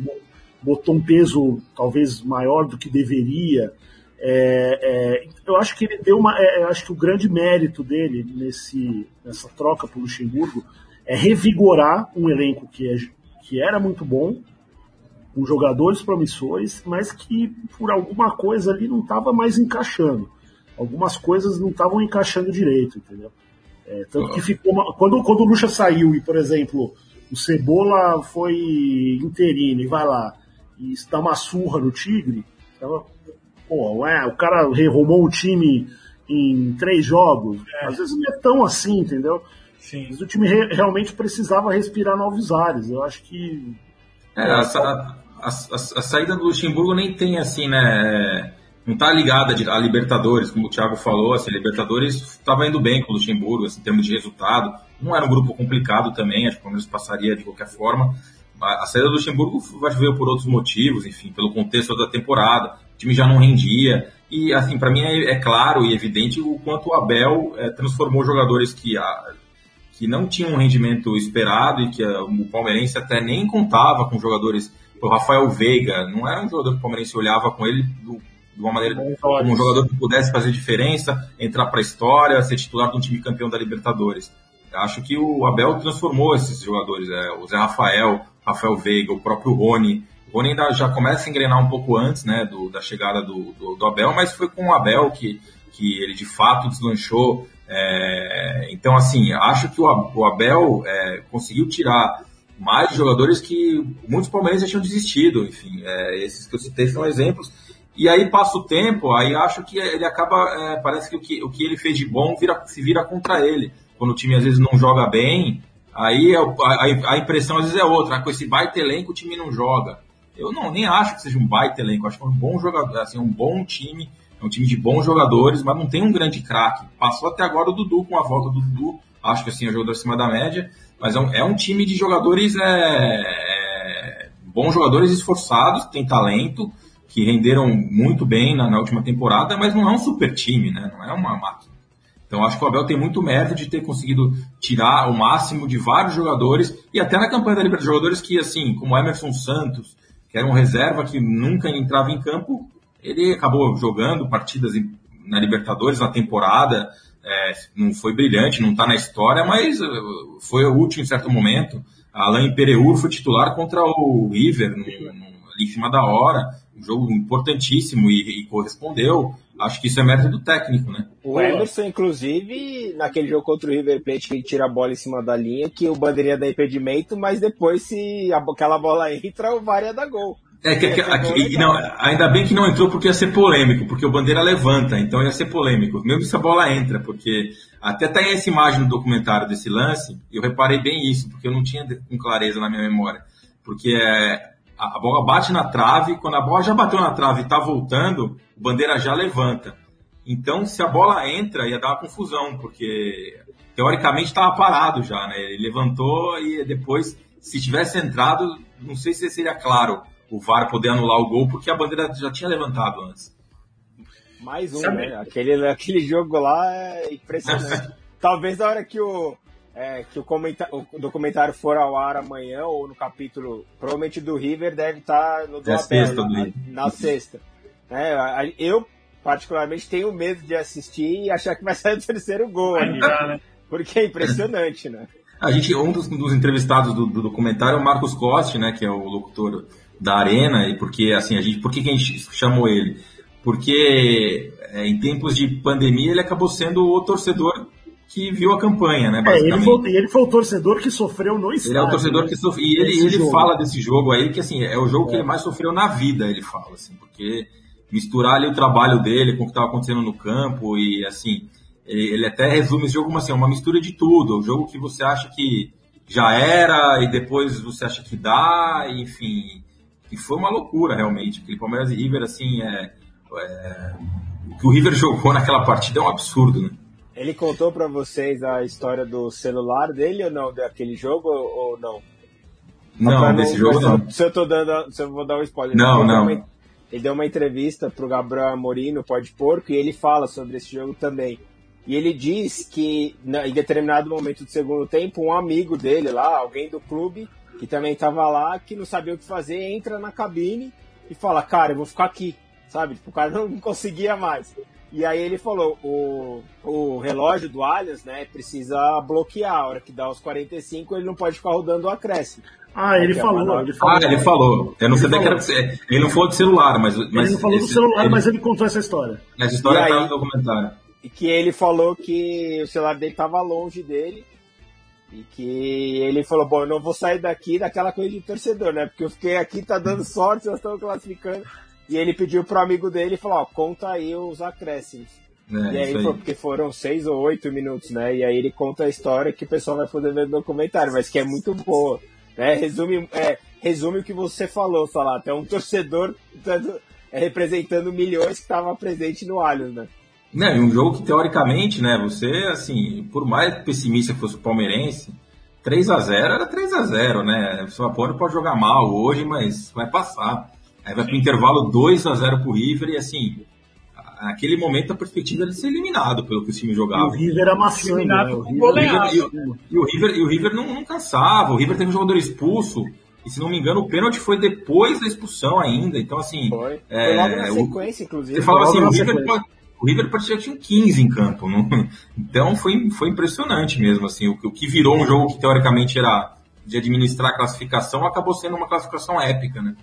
botou um peso talvez maior do que deveria. É, é, eu acho que ele deu uma. É, acho que o grande mérito dele nesse, nessa troca para o Luxemburgo é revigorar um elenco que, que era muito bom, com jogadores promissores, mas que por alguma coisa ali não estava mais encaixando. Algumas coisas não estavam encaixando direito, entendeu? É, tanto que ficou uma, quando, quando o Lucha saiu e, por exemplo, o Cebola foi interino e vai lá e dá uma surra no Tigre, então, pô, o cara arrumou o time em três jogos. É. Às vezes não é tão assim, entendeu? Sim. Mas o time re realmente precisava respirar novos ares. Eu acho que. É, a, a, a, a, saída do Luxemburgo nem tem assim, né? Não tá ligada a Libertadores, como o Thiago falou. Assim, a Libertadores estava indo bem com o Luxemburgo, assim, em termos de resultado. Não era um grupo complicado também, acho que o Palmeiras passaria de qualquer forma. A saída do Luxemburgo veio por outros motivos, enfim, pelo contexto da temporada. O time já não rendia. E, assim, para mim é, é, claro e evidente o quanto o Abel é, transformou jogadores que, a, que não tinham um rendimento esperado e que a, o palmeirense até nem contava com jogadores. O Rafael Veiga não era um jogador que o palmeirense olhava com ele do, de uma maneira como um jogador que pudesse fazer diferença, entrar para a história, ser titular de um time campeão da Libertadores. Acho que o Abel transformou esses jogadores, é, o Zé Rafael, Rafael Veiga, o próprio Rony. O Rony ainda já começa a engrenar um pouco antes né, do, da chegada do, do, do, Abel, mas foi com o Abel que, que ele de fato deslanchou. É, então, assim, acho que o, o Abel é, conseguiu tirar mais jogadores que muitos palmeirenses tinham desistido. Enfim, é, esses que eu citei são exemplos. E aí passa o tempo, aí acho que ele acaba, é, parece que o, que o que ele fez de bom vira, se vira contra ele. Quando o time às vezes não joga bem, aí é a, a, impressão às vezes é outra. Com esse baita elenco o time não joga. Eu não nem acho que seja um baita elenco, acho que é um bom jogador, assim, um bom time, é um time de bons jogadores, mas não tem um grande craque. Passou até agora o Dudu com a volta do Dudu, acho que assim é um jogador acima da média, mas é um, é um time de jogadores é, é, bons jogadores esforçados, tem talento que renderam muito bem na, na, última temporada, mas não é um super time, né? Não é uma máquina. Então acho que o Abel tem muito mérito de ter conseguido tirar o máximo de vários jogadores e até na campanha da Libertadores jogadores que assim, como Emerson Santos, que era um reserva que nunca entrava em campo, ele acabou jogando partidas na Libertadores na temporada, é, não foi brilhante, não está na história, mas uh, foi útil em certo momento. Alain Pereur foi titular contra o River no, no, ali em cima da hora um jogo importantíssimo e, e, correspondeu. Acho que isso é mérito do técnico, né? O Emerson, inclusive, naquele jogo contra o River Plate, que ele tira a bola em cima da linha, que o bandeirinha dá impedimento, mas depois, se aquela bola entra, o VAR ia dar gol. É que, que não, ainda bem que não entrou porque ia ser polêmico, porque o Bandeira levanta, então ia ser polêmico, mesmo se a bola entra, porque até tem essa imagem no documentário desse lance, eu reparei bem isso, porque eu não tinha com clareza na minha memória, porque é, a, bola bate na trave, quando a bola já bateu na trave e está voltando, o bandeira já levanta. Então, se a bola entra, ia dar uma confusão, porque teoricamente estava parado já, né? Ele levantou e depois, se tivesse entrado, não sei se seria claro o VAR poder anular o gol, porque a bandeira já tinha levantado antes. Mais um, Sabe? né? Aquele, aquele jogo lá é impressionante. Talvez na hora que o, é, que o, o, documentário for ao ar amanhã ou no capítulo, provavelmente do River, deve estar tá no do é Abel, na, na, na, sexta. É, eu, particularmente, tenho medo de assistir e achar que vai sair o terceiro gol ali, né? porque é impressionante, né? A gente, um dos, dos entrevistados do, do, documentário é o Marcos Costi, né, que é o locutor da Arena, e porque, assim, a gente, por que, que a gente chamou ele? Porque é, em tempos de pandemia ele acabou sendo o torcedor que viu a campanha, né? É, ele, foi, ele foi o torcedor que sofreu no estádio. Ele é o torcedor né? que sofreu. E ele, ele fala desse jogo aí, que assim, é o jogo é. que ele mais sofreu na vida, ele fala, assim, porque misturar ali o trabalho dele com o que estava acontecendo no campo e assim, ele, ele, até resume esse jogo como assim, uma mistura de tudo. O jogo que você acha que já era e depois você acha que dá, enfim. E foi uma loucura realmente. Aquele Palmeiras e River, assim, é, é, o que o River jogou naquela partida é um absurdo, né? Ele contou para vocês a história do celular dele ou não, daquele jogo ou não? Não, desse jogo não. Se eu tô dando, se eu vou dar um spoiler. Não, ele não. Deu uma, ele deu uma entrevista pro Gabriel Amorim no Pode Porco e ele fala sobre esse jogo também. E ele diz que em determinado momento do segundo tempo, um amigo dele lá, alguém do clube, que também estava lá, que não sabia o que fazer, entra na cabine e fala, cara, eu vou ficar aqui, sabe? Tipo, o cara não conseguia mais. E aí ele falou, o, o relógio do Allianz, né, precisa bloquear. A hora que dá os 45, ele não pode ficar rodando o acréscimo. Ah, ele falou, ele falou. Ah, ele falou. Eu não sei que era. Ele não falou de celular, mas. mas ele não falou esse, do celular, ele, mas ele contou essa história. Essa história está no documentário. E que ele falou que o celular dele estava longe dele. E que ele falou: Bom, eu não vou sair daqui daquela coisa de torcedor, né? Porque eu fiquei aqui, tá dando sorte, nós estamos classificando. E ele pediu pro amigo dele e falou, ó, conta aí os acréscimos. É, e aí, aí. Foi porque foram seis ou oito minutos, né? E aí ele conta a história que o pessoal vai poder ver no documentário, mas que é muito boa. Né? Resume, é, resume o que você falou, falar até um torcedor é, representando milhões que estava presente no Allianz, né? Não, e um jogo que teoricamente, né, você, assim, por mais pessimista que fosse o palmeirense, 3 a 0 era 3 a 0 né? O Sapone pode jogar mal hoje, mas vai passar. Aí vai pro intervalo 2 a 0 pro River e assim, naquele momento a perspectiva era de ser eliminado pelo que o time jogava. E o River amassando, né? O River, e, e, o River, e o River não, não cansava, o River teve um jogador expulso, e se não me engano, o pênalti foi depois da expulsão ainda. Então, assim. Foi, é, foi logo na sequência, o, inclusive. Você falava assim, o River, pode, o River que tinha 15 em campo. Não? Então foi, foi impressionante mesmo. Assim, o, o que virou um jogo que teoricamente era de administrar a classificação acabou sendo uma classificação épica, né?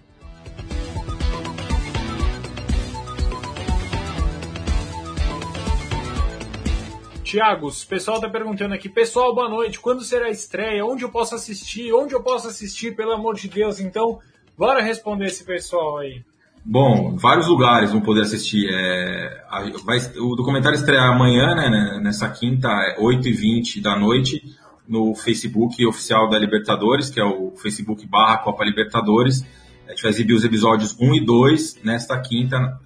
Tiagos, o pessoal está perguntando aqui, pessoal, boa noite, quando será a estreia? Onde eu posso assistir? Onde eu posso assistir, pelo amor de Deus? Então, bora responder esse pessoal aí. Bom, vários lugares vão poder assistir. É, vai, o documentário estreia amanhã, né, né nessa quinta, 8h20 da noite, no Facebook oficial da Libertadores, que é o Facebook barra Copa Libertadores. A gente vai exibir os episódios 1 e 2 nesta quinta.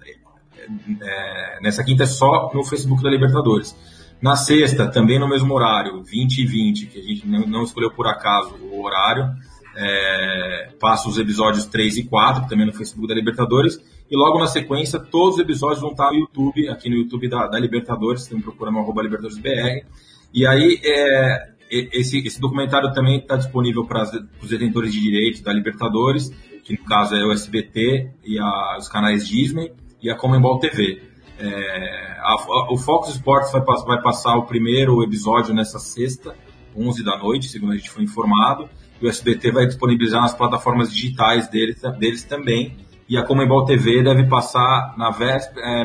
É, nessa quinta é só no Facebook da Libertadores. Na sexta, também no mesmo horário, 20 e 20, que a gente não escolheu por acaso o horário, é, passa os episódios 3 e 4, também no Facebook da Libertadores, e logo na sequência, todos os episódios vão estar no YouTube, aqui no YouTube da, da Libertadores, estão procurando arroba LibertadoresBR, e aí é, esse, esse documentário também está disponível para os detentores de direitos da Libertadores, que no caso é o SBT e a, os canais Disney e a Comembol TV. É, a, a, o Fox Sports vai, vai, passar o primeiro episódio nessa sexta, 11 da noite, segundo a gente foi informado. O SBT vai disponibilizar nas plataformas digitais deles, deles também. E a Comembol TV deve passar na véspera, é,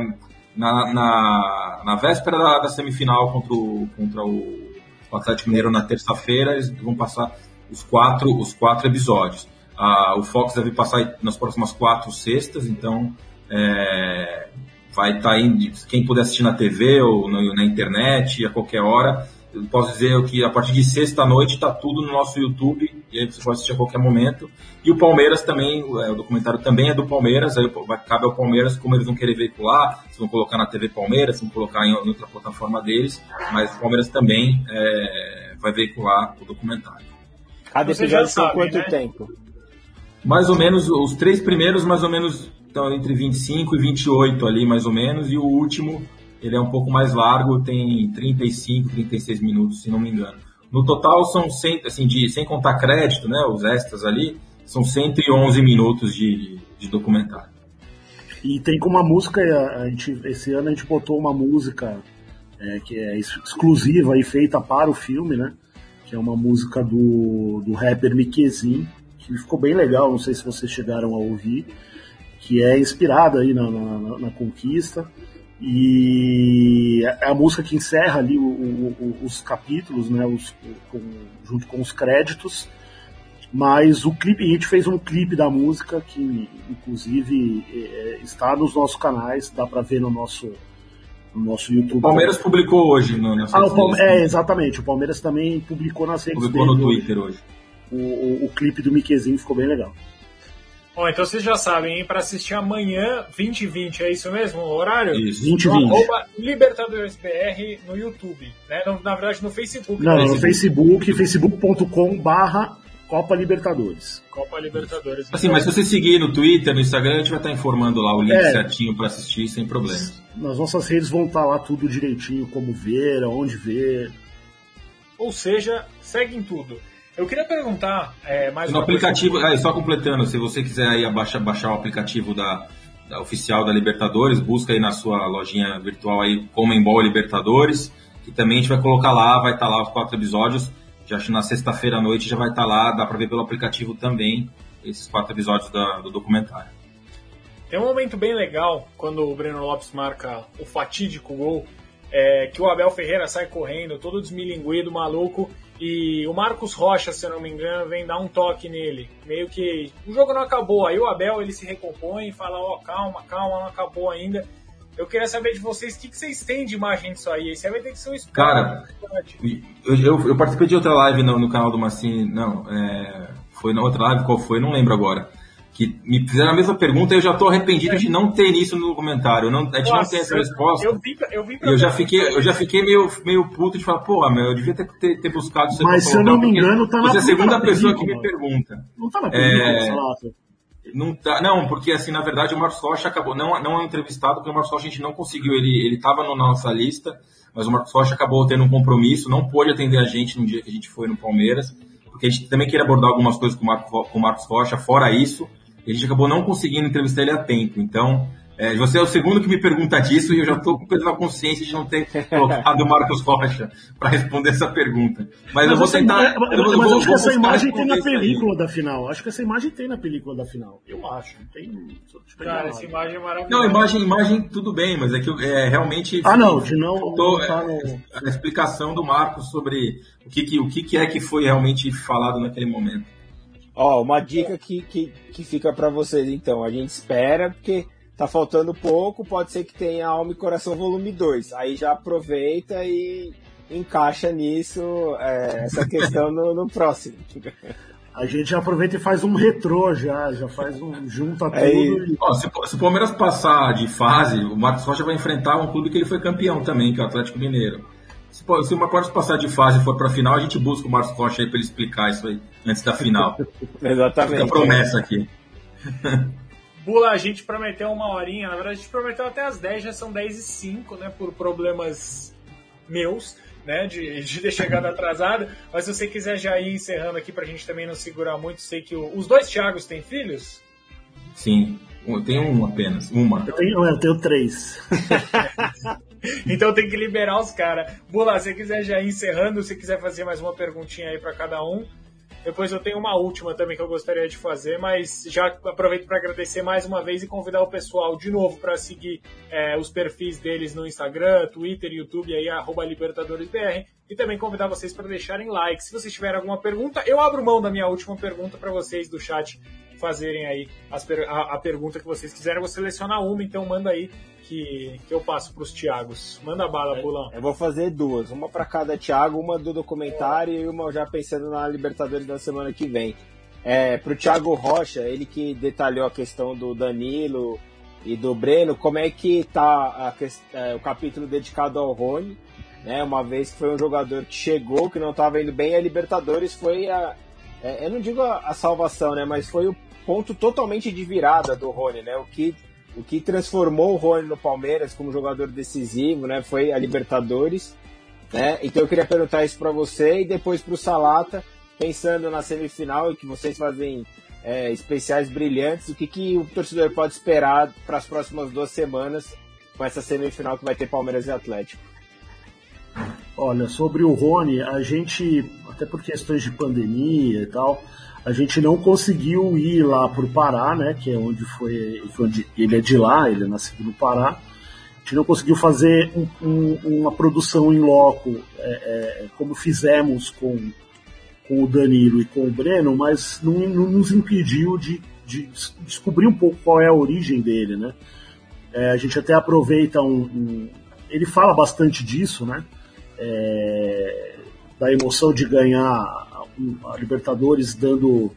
na, na, na, véspera da, da, semifinal contra o, contra o, Atlético Mineiro na terça-feira. Eles vão passar os quatro, os quatro episódios. Ah, o Fox deve passar nas próximas quatro sextas, então é, vai estar tá aí, quem puder assistir na TV ou na internet, a qualquer hora. Eu posso dizer que a partir de sexta noite está tudo no nosso YouTube e aí você pode assistir a qualquer momento. E o Palmeiras também, é, o documentário também é do Palmeiras, aí cabe ao Palmeiras como eles vão querer veicular, se vão colocar na TV Palmeiras, se vão colocar em outra plataforma deles, mas o Palmeiras também é, vai veicular o documentário. Cada episódio tem quanto né? tempo? Mais ou menos, os três primeiros mais ou menos então entre 25 e 28 ali, mais ou menos, e o último, ele é um pouco mais largo, tem 35, 36 minutos, se não me engano. No total são 100, assim, de, sem contar crédito, né, os extras ali, são 111 minutos de, de documentário. E tem como uma música, a gente, esse ano a gente botou uma música é, que é exclusiva e feita para o filme, né? Que é uma música do, do rapper Miquezin, que ficou bem legal, não sei se vocês chegaram a ouvir que é inspirada aí na, na, na conquista e é a música que encerra ali o, o, os capítulos, né, os, com, junto com os créditos. Mas o clipe, a gente fez um clipe da música que, inclusive, é, está nos nossos canais, dá para ver no nosso, no nosso YouTube. O Palmeiras publicou hoje no, nas ah, o É, exatamente. O Palmeiras também publicou nas redes Publicou no Twitter hoje. O, o, o clipe do Miquezinho ficou bem legal. Bom, então vocês já sabem, hein? Para assistir amanhã, 2020, é isso mesmo? O horário? Isso, 2020. Arroba LibertadoresBR no YouTube, né? Na verdade, no Facebook. Não, no Facebook, facebook.com barra Copa Libertadores. Copa Libertadores. Assim, mas se você seguir no Twitter, no Instagram, a gente vai estar informando lá o link é, certinho para assistir sem problema. Nas nossas redes vão estar lá tudo direitinho, como ver, aonde ver. Ou seja, seguem tudo. Eu queria perguntar é, mais no aplicativo, coisa... só completando, se você quiser aí baixar, baixar o aplicativo da, da, oficial da Libertadores, busca aí na sua lojinha virtual aí Comembol Libertadores, que também a gente vai colocar lá, vai estar tá lá os quatro episódios. Já acho na sexta-feira à noite já vai estar tá lá, dá para ver pelo aplicativo também esses quatro episódios da, do documentário. Tem um momento bem legal quando o Breno Lopes marca o fatídico gol, é, que o Abel Ferreira sai correndo, todo desmilinguido, maluco, e o Marcos Rocha, se eu não me engano, vem dar um toque nele. Meio que o jogo não acabou. Aí o Abel ele se recompõe e fala: Ó, oh, calma, calma, não acabou ainda. Eu queria saber de vocês o que, que vocês têm de imagem disso aí. Isso aí vai ter que ser um spoiler. Cara, eu, eu, eu, participei de outra live no, no canal do Massim. Não, é, foi na outra live, qual foi? Não lembro agora que me fizeram a mesma pergunta e eu já estou arrependido de não ter isso no comentário. Não, a gente Nossa, não tem essa resposta. Eu, vi, eu, vi eu já fiquei, eu já fiquei meio, meio puto de falar, porra, meu, eu devia ter, ter, ter buscado isso. Mas se eu não me engano, tá na Você é a segunda pessoa que me pergunta. Não tá na pergunta, é... Não, tá, não, porque assim, na verdade, o Marcos Rocha acabou, não, não é entrevistado, porque o Marcos Rocha a gente não conseguiu, ele, ele tava na nossa lista, mas o Marcos Rocha acabou tendo um compromisso, não pôde atender a gente no dia que a gente foi no Palmeiras, porque a gente também queria abordar algumas coisas com o, Marco, com o Marcos Rocha, fora isso, a gente acabou não conseguindo entrevistar ele a tempo. Então, é, você é o segundo que me pergunta disso e eu já estou com peso na consciência de não ter colocado o Marcos Rocha para responder essa pergunta. Mas, mas eu vou tentar. Mas, eu, mas vou, acho que essa imagem tem na película da final. Acho que essa imagem tem na película da final. Eu acho. Tem. Cara, essa imagem é maravilhosa. Não, imagem, imagem tudo bem, mas é que é, realmente. Ah, não, de não. Tô, tá no... A explicação do Marcos sobre o que, que, o que, que é que foi realmente falado naquele momento. Ó, uma dica que, que, que fica para vocês então. A gente espera, porque tá faltando pouco, pode ser que tenha Alma e Coração Volume 2. Aí já aproveita e encaixa nisso é, essa questão no, no, próximo. A gente aproveita e faz um retrô já, já faz um junta é tudo. E... Ó, se, se, o Palmeiras passar de fase, o Marcos Rocha vai enfrentar um clube que ele foi campeão também, que é o Atlético Mineiro. Se, se o Marcos passar de fase e for para a final, a gente busca o Marcos Rocha aí para ele explicar isso aí antes da final. Exatamente. Fica a promessa aqui. Bula, a gente prometeu uma horinha, na verdade a gente prometeu até as 10, já são 10 e 5, né, por problemas meus, né, de, de ter chegado atrasado, mas se você quiser já ir encerrando aqui pra gente também não segurar muito, sei que o, os dois Thiagos têm filhos? Sim, eu tenho um apenas, uma. Eu tenho, eu tenho três. então tem que liberar os caras. Bula, se quiser já ir encerrando, se quiser fazer mais uma perguntinha aí para cada um, depois eu tenho uma última também que eu gostaria de fazer, mas já aproveito para agradecer mais uma vez e convidar o pessoal de novo para seguir é, os perfis deles no Instagram, Twitter, YouTube, aí, LibertadoresBR, e também convidar vocês para deixarem like. Se vocês tiverem alguma pergunta, eu abro mão da minha última pergunta para vocês do chat fazerem aí per a, a, pergunta que vocês quiserem. Eu vou selecionar uma, então manda aí que, que eu passo para os Tiagos. Manda bala, é, Bulão. Eu vou fazer duas, uma para cada Thiago, uma do documentário e uma já pensando na Libertadores da semana que vem. É, para o Thiago Rocha, ele que detalhou a questão do Danilo e do Breno, como é que tá a, é, o capítulo dedicado ao Rony, né? Uma vez que foi um jogador que chegou, que não estava indo bem, a Libertadores foi a, é, eu não digo a, a, salvação, né? Mas foi o ponto totalmente de virada do Rony, né? O que o que transformou o Rony no Palmeiras como jogador decisivo, né, foi a Libertadores, né? Então eu queria perguntar isso para você e depois para o Salata, pensando na semifinal e que vocês fazem é, especiais brilhantes, o que, que o torcedor pode esperar para as próximas duas semanas com essa semifinal que vai ter Palmeiras e Atlético? Olha, sobre o Rony, a gente, até por questões de pandemia e tal, a gente não conseguiu ir lá para o Pará, né, que é onde foi, onde ele é de lá, ele é nascido no Pará. A gente não conseguiu fazer um, um, uma produção em loco é, é, como fizemos com, com o Danilo e com o Breno, mas não, não nos impediu de, de, descobrir um pouco qual é a origem dele, né. É, a gente até aproveita um, um, ele fala bastante disso, né, é, da emoção de ganhar a Libertadores dando.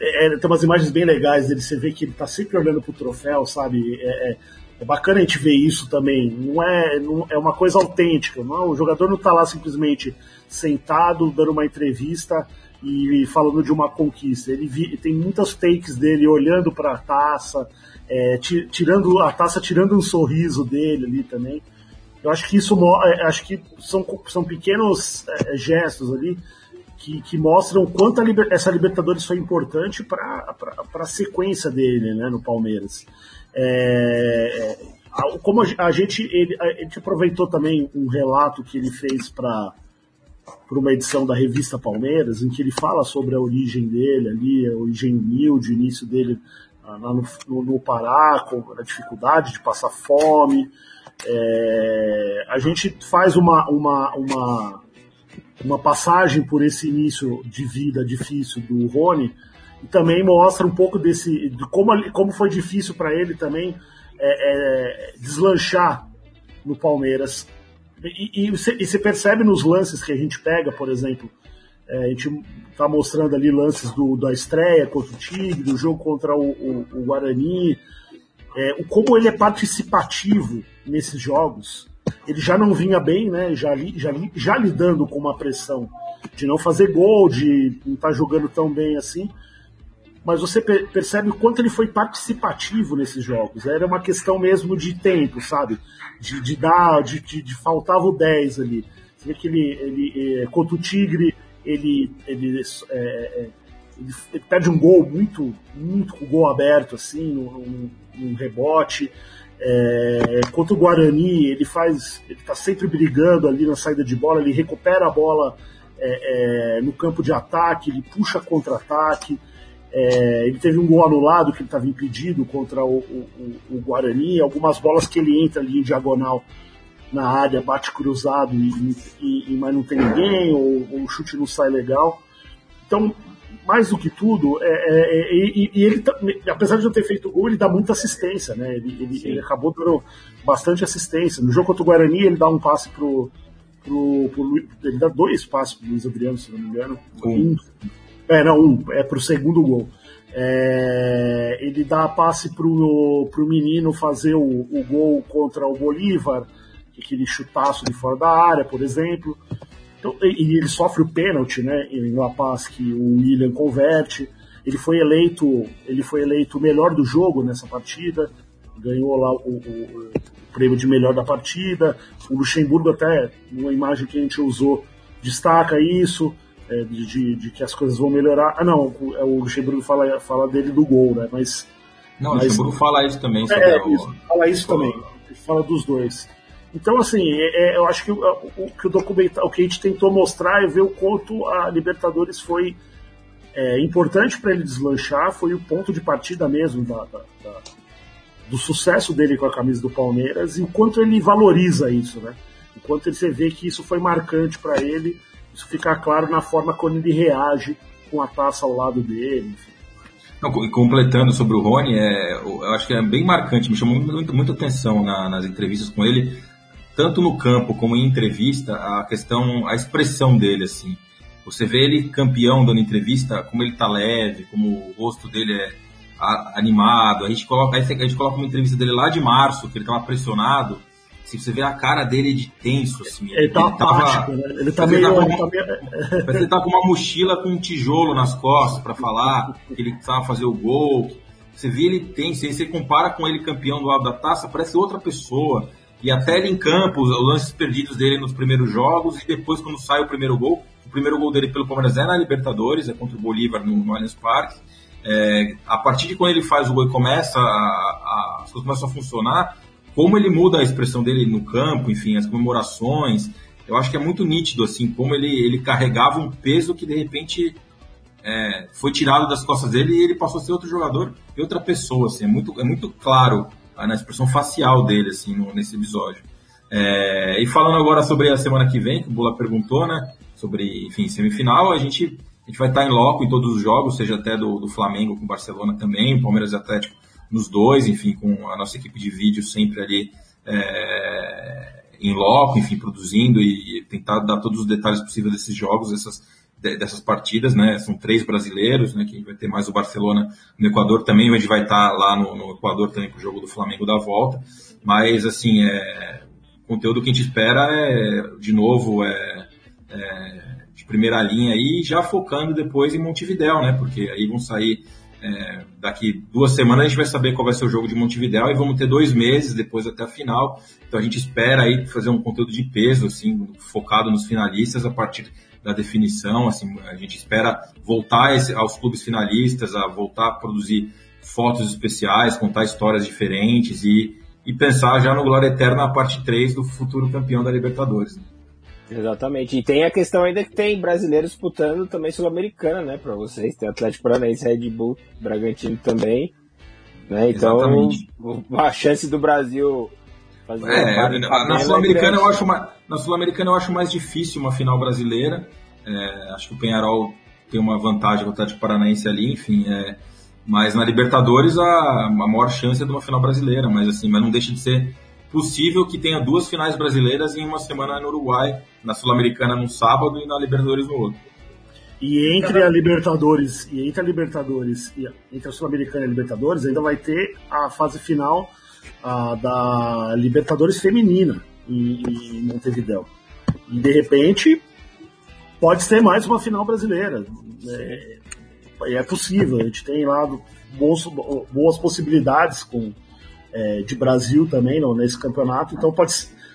É, é, tem umas imagens bem legais dele, você vê que ele tá sempre olhando pro troféu, sabe? É, é, é bacana a gente ver isso também. Não é, não, é uma coisa autêntica. Não, o jogador não tá lá simplesmente sentado, dando uma entrevista e falando de uma conquista. Ele vi, tem muitas takes dele olhando para a taça, é, tirando a taça, tirando um sorriso dele ali também. Eu acho que isso é, acho que são, são pequenos é, gestos ali que, que mostram quanto liber, essa Libertadores foi importante para a sequência dele né, no Palmeiras. É, como a, gente, ele, a gente aproveitou também um relato que ele fez para uma edição da revista Palmeiras, em que ele fala sobre a origem dele ali, a origem humilde, o início dele ah, no, no, no Pará, com a dificuldade de passar fome. É, a gente faz uma, uma, uma, uma passagem por esse início de vida difícil do Rony e também mostra um pouco desse de como, como foi difícil para ele também é, é, deslanchar no Palmeiras. E, você, percebe nos lances que a gente pega, por exemplo, é, a gente está mostrando ali lances do, da estreia contra o Tigre, do jogo contra o, o, o Guarani, é, o, como ele é participativo nesses jogos. Ele já não vinha bem, né? Já, já, já lidando com uma pressão de não fazer gol, de não estar tá jogando tão bem assim mas você percebe o quanto ele foi participativo nesses jogos. Era uma questão mesmo de tempo, sabe? De, de dar, de, de, de faltava o 10 ali. Você vê que ele, ele é, contra o Tigre, ele, ele, é, é, ele, ele, perde um gol muito, muito com o gol aberto, assim, num, num rebote. É, contra o Guarani, ele faz. ele está sempre brigando ali na saída de bola, ele recupera a bola é, é, no campo de ataque, ele puxa contra-ataque. É, ele teve um gol anulado que ele estava impedido contra o, o, o, Guarani, algumas bolas que ele entra ali em diagonal na área, bate cruzado e, e, e mas não tem ninguém, ou, ou, o chute não sai legal. Então, mais do que tudo, é, é, é e, e, ele, tá, apesar de não ter feito gol, ele dá muita assistência, né? Ele, ele, ele, acabou dando bastante assistência. No jogo contra o Guarani, ele dá um passe pro. pro, pro ele dá dois passes pro Luiz Adriano, se não me engano. Um. É, não, um, é pro segundo gol. É, ele dá passe pro, pro menino fazer o, o gol contra o Bolívar, aquele chutaço de fora da área, por exemplo. Então, e ele sofre o pênalti, né, em La Paz que o William converte. Ele foi eleito, ele foi eleito o melhor do jogo nessa partida, ganhou lá o, o, o prêmio de melhor da partida. O Luxemburgo até, numa imagem que a gente usou, destaca isso é, de, de, que as coisas vão melhorar. Ah, não, o, é, o Luxemburgo fala, fala dele do gol, né? Mas. Não, mas, o Luxemburgo fala isso também. É, o... isso, fala isso também. Ele fala dos dois. Então, assim, é, é, eu acho que o, o, que o documental, o que a gente tentou mostrar é ver o quanto a Libertadores foi é, importante para ele deslanchar, foi o ponto de partida mesmo da, da, da, do sucesso dele com a camisa do Palmeiras e o quanto ele valoriza isso, né? O quanto você vê que isso foi marcante para ele isso fica claro na forma como ele reage com a taça ao lado dele, completando sobre o Rony, é, eu acho que é bem marcante, me chamou muito, muita atenção na, nas entrevistas com ele, tanto no campo como em entrevista, a questão, a expressão dele, assim. Você vê ele campeão dando entrevista, como ele tá leve, como o rosto dele é animado. A gente coloca, a gente coloca uma entrevista dele lá de março, que ele tava pressionado, se você vê a cara dele de tenso, assim. Ele, tá ele tá apático, né? Ele tá meio... Ele tá meio... Parece ele tá com uma mochila com um tijolo nas costas para falar que ele precisava fazer o gol. Você vê ele tenso, aí você compara com ele campeão do lado da taça, parece outra pessoa. E até ele em campo, os lances perdidos dele nos primeiros jogos, e depois quando sai o primeiro gol, o primeiro gol dele pelo Palmeiras é na Libertadores, é contra o Bolívar no, no Allianz Parque. É, a partir de quando ele faz o gol e começa a, as coisas começam a funcionar, como ele muda a expressão dele no campo, enfim, as comemorações, eu acho que é muito nítido, assim, como ele, ele carregava um peso que de repente é, foi tirado das costas dele e ele passou a ser outro jogador e outra pessoa, assim, é muito, é muito claro na expressão facial dele, assim, no, nesse episódio. É, e falando agora sobre a semana que vem, que o Bula perguntou, né, sobre, enfim, semifinal, a gente, a gente vai estar em loco em todos os jogos, seja até do, do Flamengo com o Barcelona também, Palmeiras e Atlético nos dois, enfim, com a nossa equipe de vídeo sempre ali é, em loco, enfim, produzindo e, tentar dar todos os detalhes possíveis desses jogos, dessas, dessas partidas, né? São três brasileiros, né? Que vai ter mais o Barcelona no Equador também, a gente vai estar lá no, no Equador também para o jogo do Flamengo da volta. Mas, assim, é, o conteúdo que a gente espera é, de novo, é, é de primeira linha aí, já focando depois em Montevidéu, né? Porque aí vão sair é, daqui duas semanas a gente vai saber qual vai ser o jogo de Montevideo e vamos ter dois meses depois até a final. Então a gente espera aí fazer um conteúdo de peso, assim, focado nos finalistas a partir da definição. Assim, a gente espera voltar aos clubes finalistas, a voltar a produzir fotos especiais, contar histórias diferentes e, e pensar já no Glória Eterna a parte 3 do futuro campeão da Libertadores. Né? Exatamente. E tem a questão ainda que tem brasileiros disputando também Sul-Americana, né, para vocês. Tem Atlético Paranaense, Red Bull, Bragantino também. Né? Então, Exatamente. a chance do Brasil fazer é, na Sul-Americana eu acho mais, na Sul-Americana eu acho mais difícil uma final brasileira. É, acho que o Penharol tem uma vantagem com o Atlético Paranaense ali, enfim, é, Mas na Libertadores a, a maior chance é de uma final brasileira, mas assim, mas não deixa de ser possível que tenha duas finais brasileiras em uma semana no Uruguai, na Sul-Americana no sábado e na Libertadores no outro. E entre a Libertadores e entre a Libertadores e entre a Sul-Americana e a Libertadores ainda vai ter a fase final a, da Libertadores feminina em, em Montevideo. E de repente pode ser mais uma final brasileira. É, é possível, a gente tem lá boas, possibilidades com, é, de Brasil também não, nesse campeonato, então pode,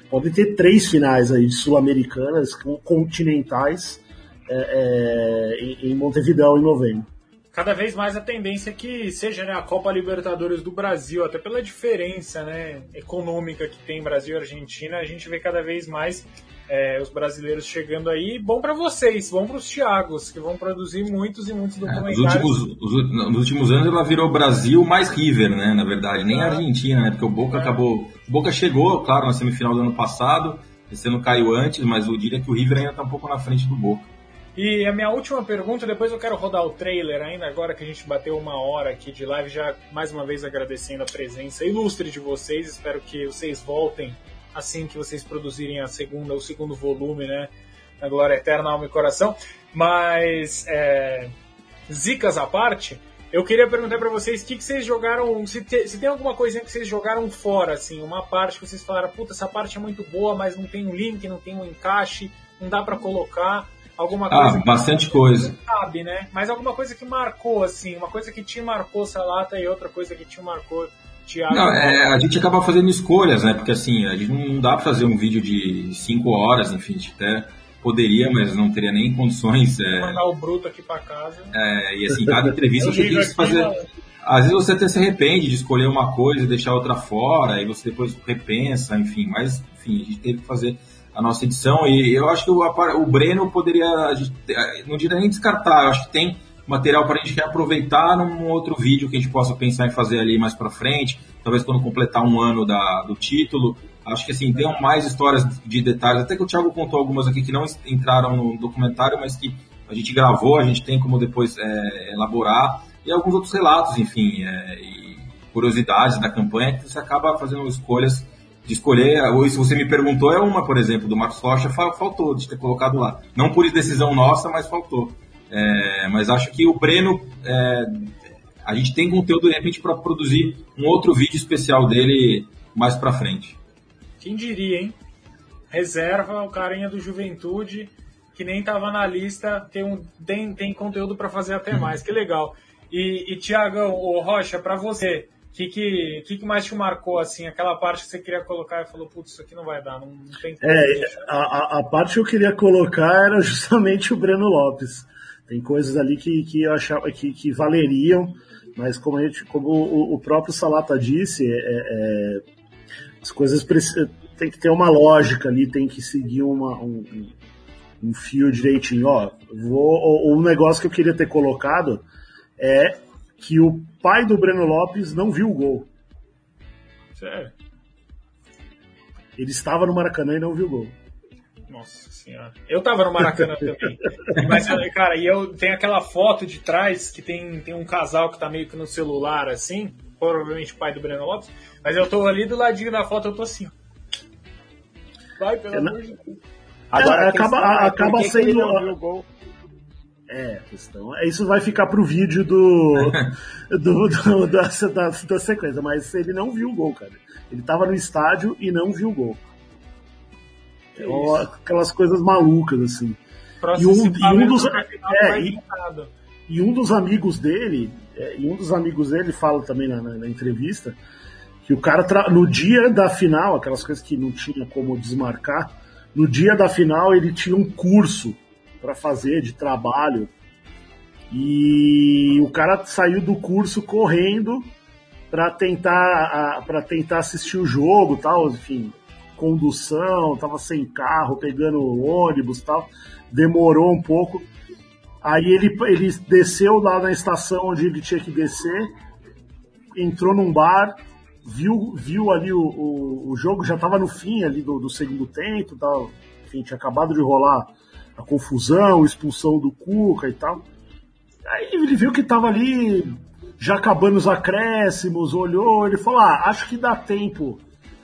pode ter três finais aí sul-americanas continentais é, é, em Montevideo em novembro. Cada vez mais a tendência é que seja né, a Copa Libertadores do Brasil, até pela diferença né, econômica que tem Brasil e Argentina, a gente vê cada vez mais é, os brasileiros chegando aí. Bom para vocês, bom para os Thiagos, que vão produzir muitos e muitos documentários. É, nos, últimos, os, nos, últimos, anos ela virou Brasil mais River, né? Na verdade, nem a Argentina, né? Porque o Boca é. acabou. O Boca chegou, claro, na semifinal do ano passado. Esse ano caiu antes, mas eu diria que o River ainda está um pouco na frente do Boca. E a minha última pergunta, depois eu quero rodar o trailer ainda, agora que a gente bateu uma hora aqui de live, já mais uma vez agradecendo a presença ilustre de vocês. Espero que vocês voltem assim que vocês produzirem a segunda, o segundo volume, né? A Glória Eterna, Alma e Coração. Mas, é, zicas à parte, eu queria perguntar para vocês o que, que vocês jogaram, se, te, se tem alguma coisinha que vocês jogaram fora, assim, uma parte que vocês falaram, puta, essa parte é muito boa, mas não tem um link, não tem um encaixe, não dá para colocar alguma ah, coisa. Ah, bastante coisa. Sabe, né? Mas alguma coisa que marcou, assim, uma coisa que te marcou Salata e outra coisa que te marcou Thiago. Não, é, a gente acaba fazendo escolhas, né? Porque assim, a gente não dá para fazer um vídeo de 5 horas, enfim, até poderia, mas não teria nem condições. É... Mandar o bruto aqui para casa. É, e assim, cada entrevista você tem que fazer. Às vezes você até se arrepende de escolher uma coisa e deixar outra fora, e você depois repensa, enfim, mas enfim, a gente teve que fazer a nossa edição e eu acho que o, o Breno poderia, não diria nem descartar, eu acho que tem material para a gente reaproveitar num outro vídeo que a gente possa pensar em fazer ali mais para frente, talvez quando completar um ano da, do título. Acho que assim, tem mais histórias de detalhes, até que o Thiago contou algumas aqui que não entraram no documentário, mas que a gente gravou, a gente tem como depois é, elaborar, e alguns outros relatos, enfim, é, e curiosidades da campanha, que você acaba fazendo escolhas de escolher, ou se você me perguntou, é uma, por exemplo, do Marcos Rocha, faltou de ter colocado lá. Não por decisão nossa, mas faltou. É, mas acho que o Breno, é, a gente tem conteúdo de repente para produzir um outro vídeo especial dele mais para frente. Quem diria, hein? Reserva o carinha do Juventude, que nem estava na lista, tem, um, tem, tem conteúdo para fazer até mais, que legal. E, e Tiagão, o Rocha, para você, o que, que, que, que, mais te marcou, assim? Aquela parte que você queria colocar e falou, putz, isso aqui não vai dar, não, não tem É, a, a, parte que eu queria colocar era justamente o Breno Lopes. Tem coisas ali que, que eu achava que, que valeriam, mas como, a gente, como o, o próprio Salata disse, é, é, as coisas tem que ter uma lógica ali, tem que seguir uma, um, um fio direitinho. Ó, vou, um negócio que eu queria ter colocado é que o pai do Breno Lopes não viu o gol. Sério? Ele estava no Maracanã e não viu o gol. Nossa senhora. Eu tava no Maracanã também. Mas, cara, e eu tenho aquela foto de trás que tem, tem um casal que tá meio que no celular, assim, provavelmente o pai do Breno Lopes, mas eu tô ali do ladinho da foto, eu tô assim, Vai, pelo é, amor de Deus. Agora, é, acaba, acaba sendo. É, questão. É, isso vai ficar pro vídeo do, do, do da, da, da, sequência, mas ele não viu o gol, cara. Ele tava no estádio e não viu o gol. É aquelas coisas malucas, assim. E um, e um, dos, é, e, e, um dos amigos dele, é, e um dos amigos dele fala também na, na, na entrevista, que o cara, no dia da final, aquelas coisas que não tinha como desmarcar, no dia da final ele tinha um curso para fazer de trabalho. E o cara saiu do curso correndo para tentar para tentar assistir o jogo, tal, enfim, condução, tava sem carro, pegando ônibus tal, demorou um pouco. Aí ele, ele desceu lá na estação onde ele tinha que descer, entrou num bar, viu, viu ali o, o, o jogo, já estava no fim ali do, do segundo tempo, tal, enfim, tinha acabado de rolar a confusão, expulsão do Cuca e tal. Aí ele viu que estava ali já acabando os acréscimos, olhou, ele falou: ah, acho que dá tempo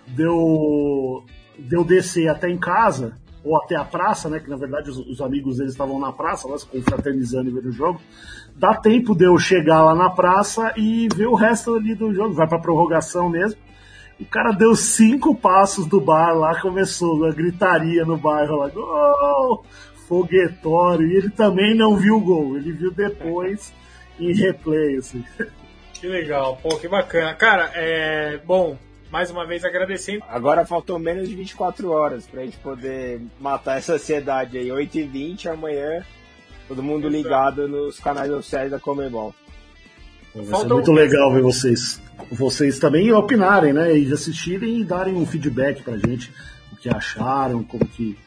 de eu, de eu descer até em casa, ou até a praça, né? Que na verdade os, os amigos deles estavam na praça, lá se confraternizando e vendo o jogo. Dá tempo de eu chegar lá na praça e ver o resto ali do jogo. Vai pra prorrogação mesmo. O cara deu cinco passos do bar lá, começou a gritaria no bairro lá, gol! Foguetório. E ele também não viu o gol, ele viu depois em replay, assim. Que legal, pô, que bacana. Cara, é. Bom, mais uma vez agradecendo. Agora faltou menos de 24 horas pra gente poder matar essa ansiedade aí. 8h20 amanhã, todo mundo ligado nos canais oficiais da Comebol. Vai ser muito legal ver vocês, vocês também opinarem, né? E assistirem e darem um feedback pra gente, o que acharam, como que.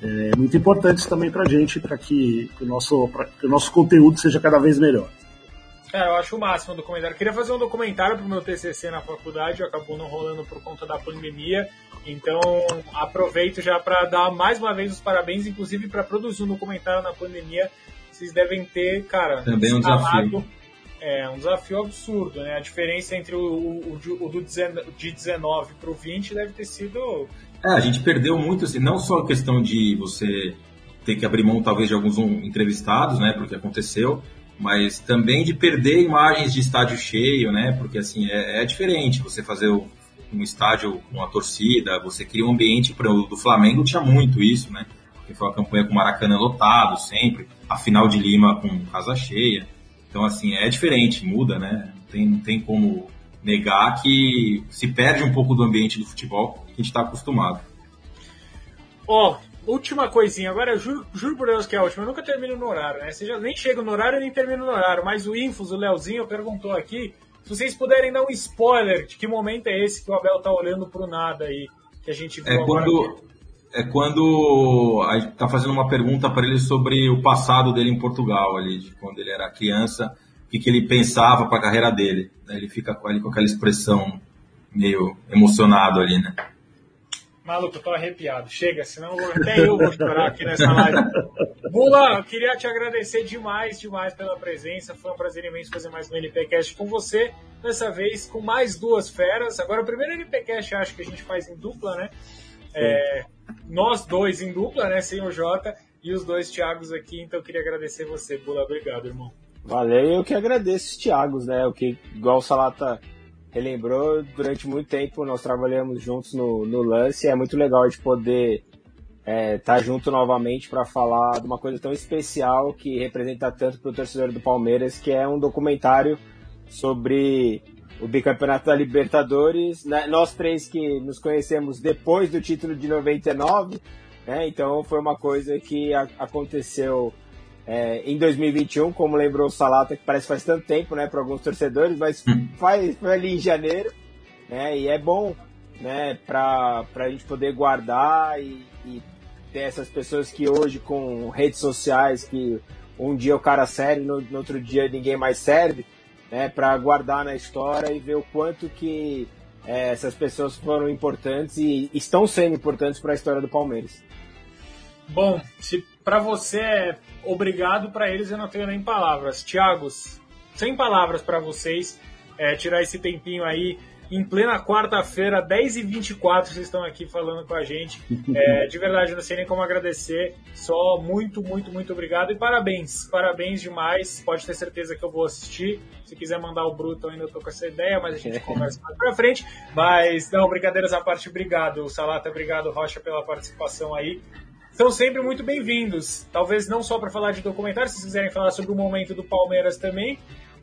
É muito importante isso também pra gente, para que, que, o nosso, que o nosso conteúdo seja cada vez melhor. É, eu acho o máximo o documentário. Queria fazer um documentário pro meu TCC na faculdade, acabou não rolando por conta da pandemia. Então, aproveito já para dar mais uma vez os parabéns, inclusive para produzir um documentário na pandemia. Vocês devem ter, cara, também um desafio é um desafio absurdo, né? A diferença entre o, o, o do de 19 para o 20 deve ter sido. É, a gente perdeu muito, assim, não só a questão de você ter que abrir mão, talvez, de alguns entrevistados, né? Porque aconteceu, mas também de perder imagens de estádio cheio, né? Porque, assim, é, é diferente você fazer um estádio com a torcida, você cria um ambiente. Para o do Flamengo tinha muito isso, né? Porque foi uma campanha com Maracanã lotado sempre, a final de Lima com casa cheia. Então, assim, é diferente, muda, né? Não tem, não tem como negar que se perde um pouco do ambiente do futebol que a gente está acostumado. Ó, oh, última coisinha, agora juro, juro por Deus que é a última, eu nunca termino no horário, né? Você já nem chega no horário nem termino no horário, mas o Infos, o Leozinho, perguntou aqui se vocês puderem dar um spoiler de que momento é esse que o Abel tá olhando pro nada aí, que a gente viu é quando, é quando está fazendo uma pergunta para ele sobre o passado dele em Portugal, ali, de quando ele era criança, o que, que ele pensava para a carreira dele. Né? Ele fica com, ele, com aquela expressão meio emocionado ali, né? Maluco, eu tô arrepiado. Chega, senão até eu vou chorar aqui nessa live. Bula, eu queria te agradecer demais, demais pela presença. Foi um prazer imenso fazer mais um NPcast com você. Dessa vez com mais duas feras. Agora, o primeiro NPcast acho que a gente faz em dupla, né? É, nós dois em dupla, né? Sem o Jota e os dois Thiagos aqui. Então eu queria agradecer você, Bula. Obrigado, irmão. Valeu, eu que agradeço os Thiagos, né? O que, igual o Salata relembrou, durante muito tempo nós trabalhamos juntos no, no lance. É muito legal de poder estar é, tá junto novamente para falar de uma coisa tão especial que representa tanto para o torcedor do Palmeiras, que é um documentário sobre o bicampeonato da Libertadores. Né? Nós três que nos conhecemos depois do título de 99, né? então foi uma coisa que a, aconteceu é, em 2021, como lembrou o Salata, que parece faz tanto tempo né, para alguns torcedores, mas hum. faz, foi ali em janeiro, né? e é bom né, para a gente poder guardar e, e ter essas pessoas que hoje com redes sociais, que um dia o cara serve, no, no outro dia ninguém mais serve, né, para guardar na história e ver o quanto que é, essas pessoas foram importantes e estão sendo importantes para a história do Palmeiras. Bom, se para você é obrigado, para eles eu não tenho nem palavras. Tiagos, sem palavras para vocês, é, tirar esse tempinho aí em plena quarta-feira, 10h24, vocês estão aqui falando com a gente. É, de verdade, não sei nem como agradecer. Só muito, muito, muito obrigado e parabéns. Parabéns demais. Pode ter certeza que eu vou assistir. Se quiser mandar o Bruto, ainda tô com essa ideia, mas a gente conversa mais pra frente. Mas, não, brincadeiras à parte, obrigado, Salata, obrigado, Rocha, pela participação aí são sempre muito bem-vindos. Talvez não só para falar de documentário, se vocês quiserem falar sobre o momento do Palmeiras também,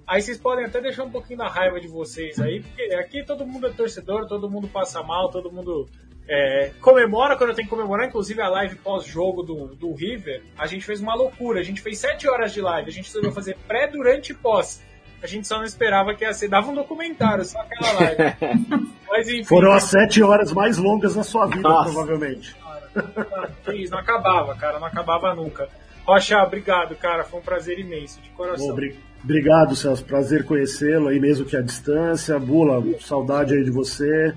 Aí vocês podem até deixar um pouquinho da raiva de vocês aí, porque aqui todo mundo é torcedor, todo mundo passa mal, todo mundo é, comemora quando tem que comemorar, inclusive a live pós-jogo do, do River, a gente fez uma loucura, a gente fez sete horas de live, a gente resolveu fazer pré, durante e pós. A gente só não esperava que ia ser, dava um documentário, só aquela live. Mas, enfim, Foram as sete horas mais longas da sua vida, Nossa. provavelmente. Cara, não acabava, cara, não acabava nunca. Rocha, obrigado, cara, foi um prazer imenso, de coração. Obrigado. Celso. Prazer conhecê-lo aí mesmo que à distância. Bula, saudade aí de você.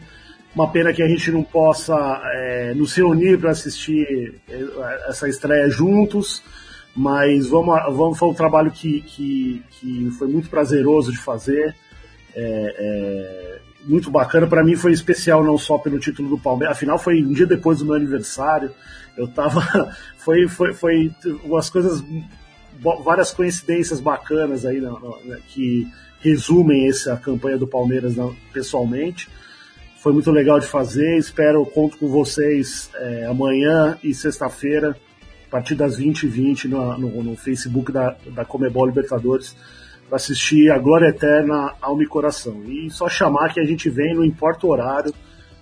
Uma pena que a gente não possa é, nos reunir para assistir é, essa estreia juntos, mas vamos, vamos foi um trabalho que, que, que foi muito prazeroso de fazer, é, é, muito bacana. Para mim foi especial não só pelo título do Palmeiras, afinal foi um dia depois do meu aniversário. Eu tava, foi, foi, foi umas coisas, várias coincidências bacanas aí né, que resumem essa campanha do Palmeiras pessoalmente. Foi muito legal de fazer. Espero, conto com vocês é, amanhã e sexta-feira partir das 20h20 no, no, no, Facebook da, da Comebol Libertadores para assistir a Glória Eterna Alma e Coração. E só chamar que a gente vem, não importa o horário.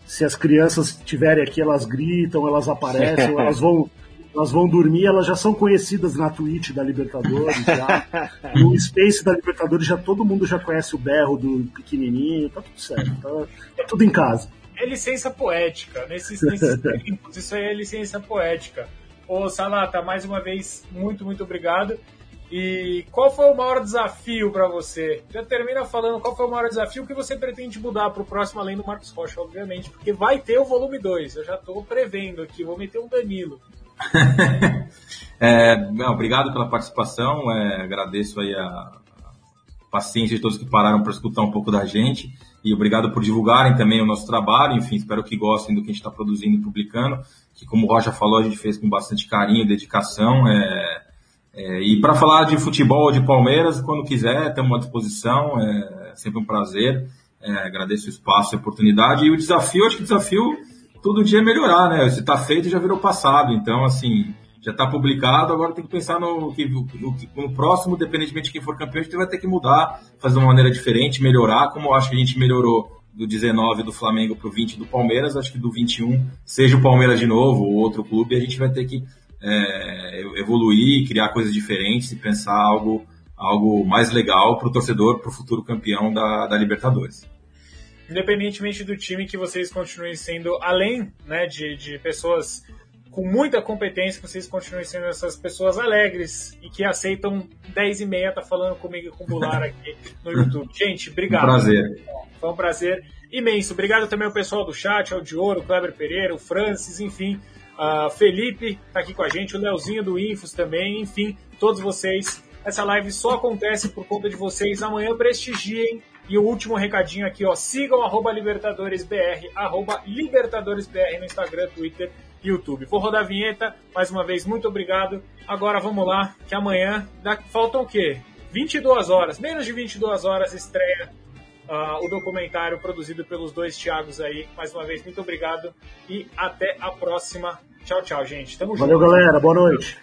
Se as crianças estiverem aqui, elas gritam, elas aparecem, elas vão elas vão dormir, elas já são conhecidas na Twitch da Libertadores, já. no Space da Libertadores já todo mundo já conhece o berro do pequenininho, tá tudo certo, tá, tá tudo em casa. É licença poética, nesses, nesses tempos, isso aí é licença poética. Ô, Salata, mais uma vez, muito, muito obrigado. E qual foi o maior desafio para você? Já termina falando qual foi o maior desafio que você pretende mudar para o próximo, além do Marcos Rocha, obviamente, porque vai ter o volume 2. Eu já estou prevendo aqui, vou meter um Danilo. é, não, obrigado pela participação, é, agradeço aí a paciência de todos que pararam para escutar um pouco da gente e obrigado por divulgarem também o nosso trabalho, enfim, espero que gostem do que a gente está produzindo e publicando, que como o Rocha falou, a gente fez com bastante carinho e dedicação, é, é, e para falar de futebol de Palmeiras, quando quiser, estamos à disposição, é sempre um prazer, é, agradeço o espaço e a oportunidade, e o desafio, acho que o desafio todo dia é melhorar, né, se está feito já virou passado, então assim, já está publicado, agora tem que pensar no, no, no, próximo, independentemente de quem for campeão, a gente vai ter que mudar, fazer de uma maneira diferente, melhorar, como eu acho que a gente melhorou do 19 do Flamengo para o 20 do Palmeiras, acho que do 21, seja o Palmeiras de novo ou outro clube, a gente vai ter que é, evoluir, criar coisas diferentes e pensar algo, algo mais legal para o torcedor, para o futuro campeão da, da Libertadores independentemente do time que vocês continuem sendo, além né, de, de pessoas com muita competência, que vocês continuem sendo essas pessoas alegres e que aceitam 10 e meia tá falando comigo e com o Bular aqui no YouTube. Gente, obrigado. Um prazer. Foi um prazer imenso. Obrigado também ao pessoal do chat, ao Dioro, o Kleber Pereira, o Francis, enfim. Uh, Felipe tá aqui com a gente, o Leozinho do Infos também, enfim, todos vocês. Essa live só acontece por conta de vocês. Amanhã prestigiem e o último recadinho aqui, ó, sigam arroba LibertadoresBR, arroba LibertadoresBR no Instagram, Twitter YouTube. Vou rodar a vinheta, mais uma vez, muito obrigado. Agora vamos lá, que amanhã dá, faltam o quê? 22 horas, menos de 22 horas estreia uh, o documentário produzido pelos dois Thiagos aí. Mais uma vez, muito obrigado e até a próxima. Tchau, tchau, gente. Tamo Valeu, junto. galera. Boa noite.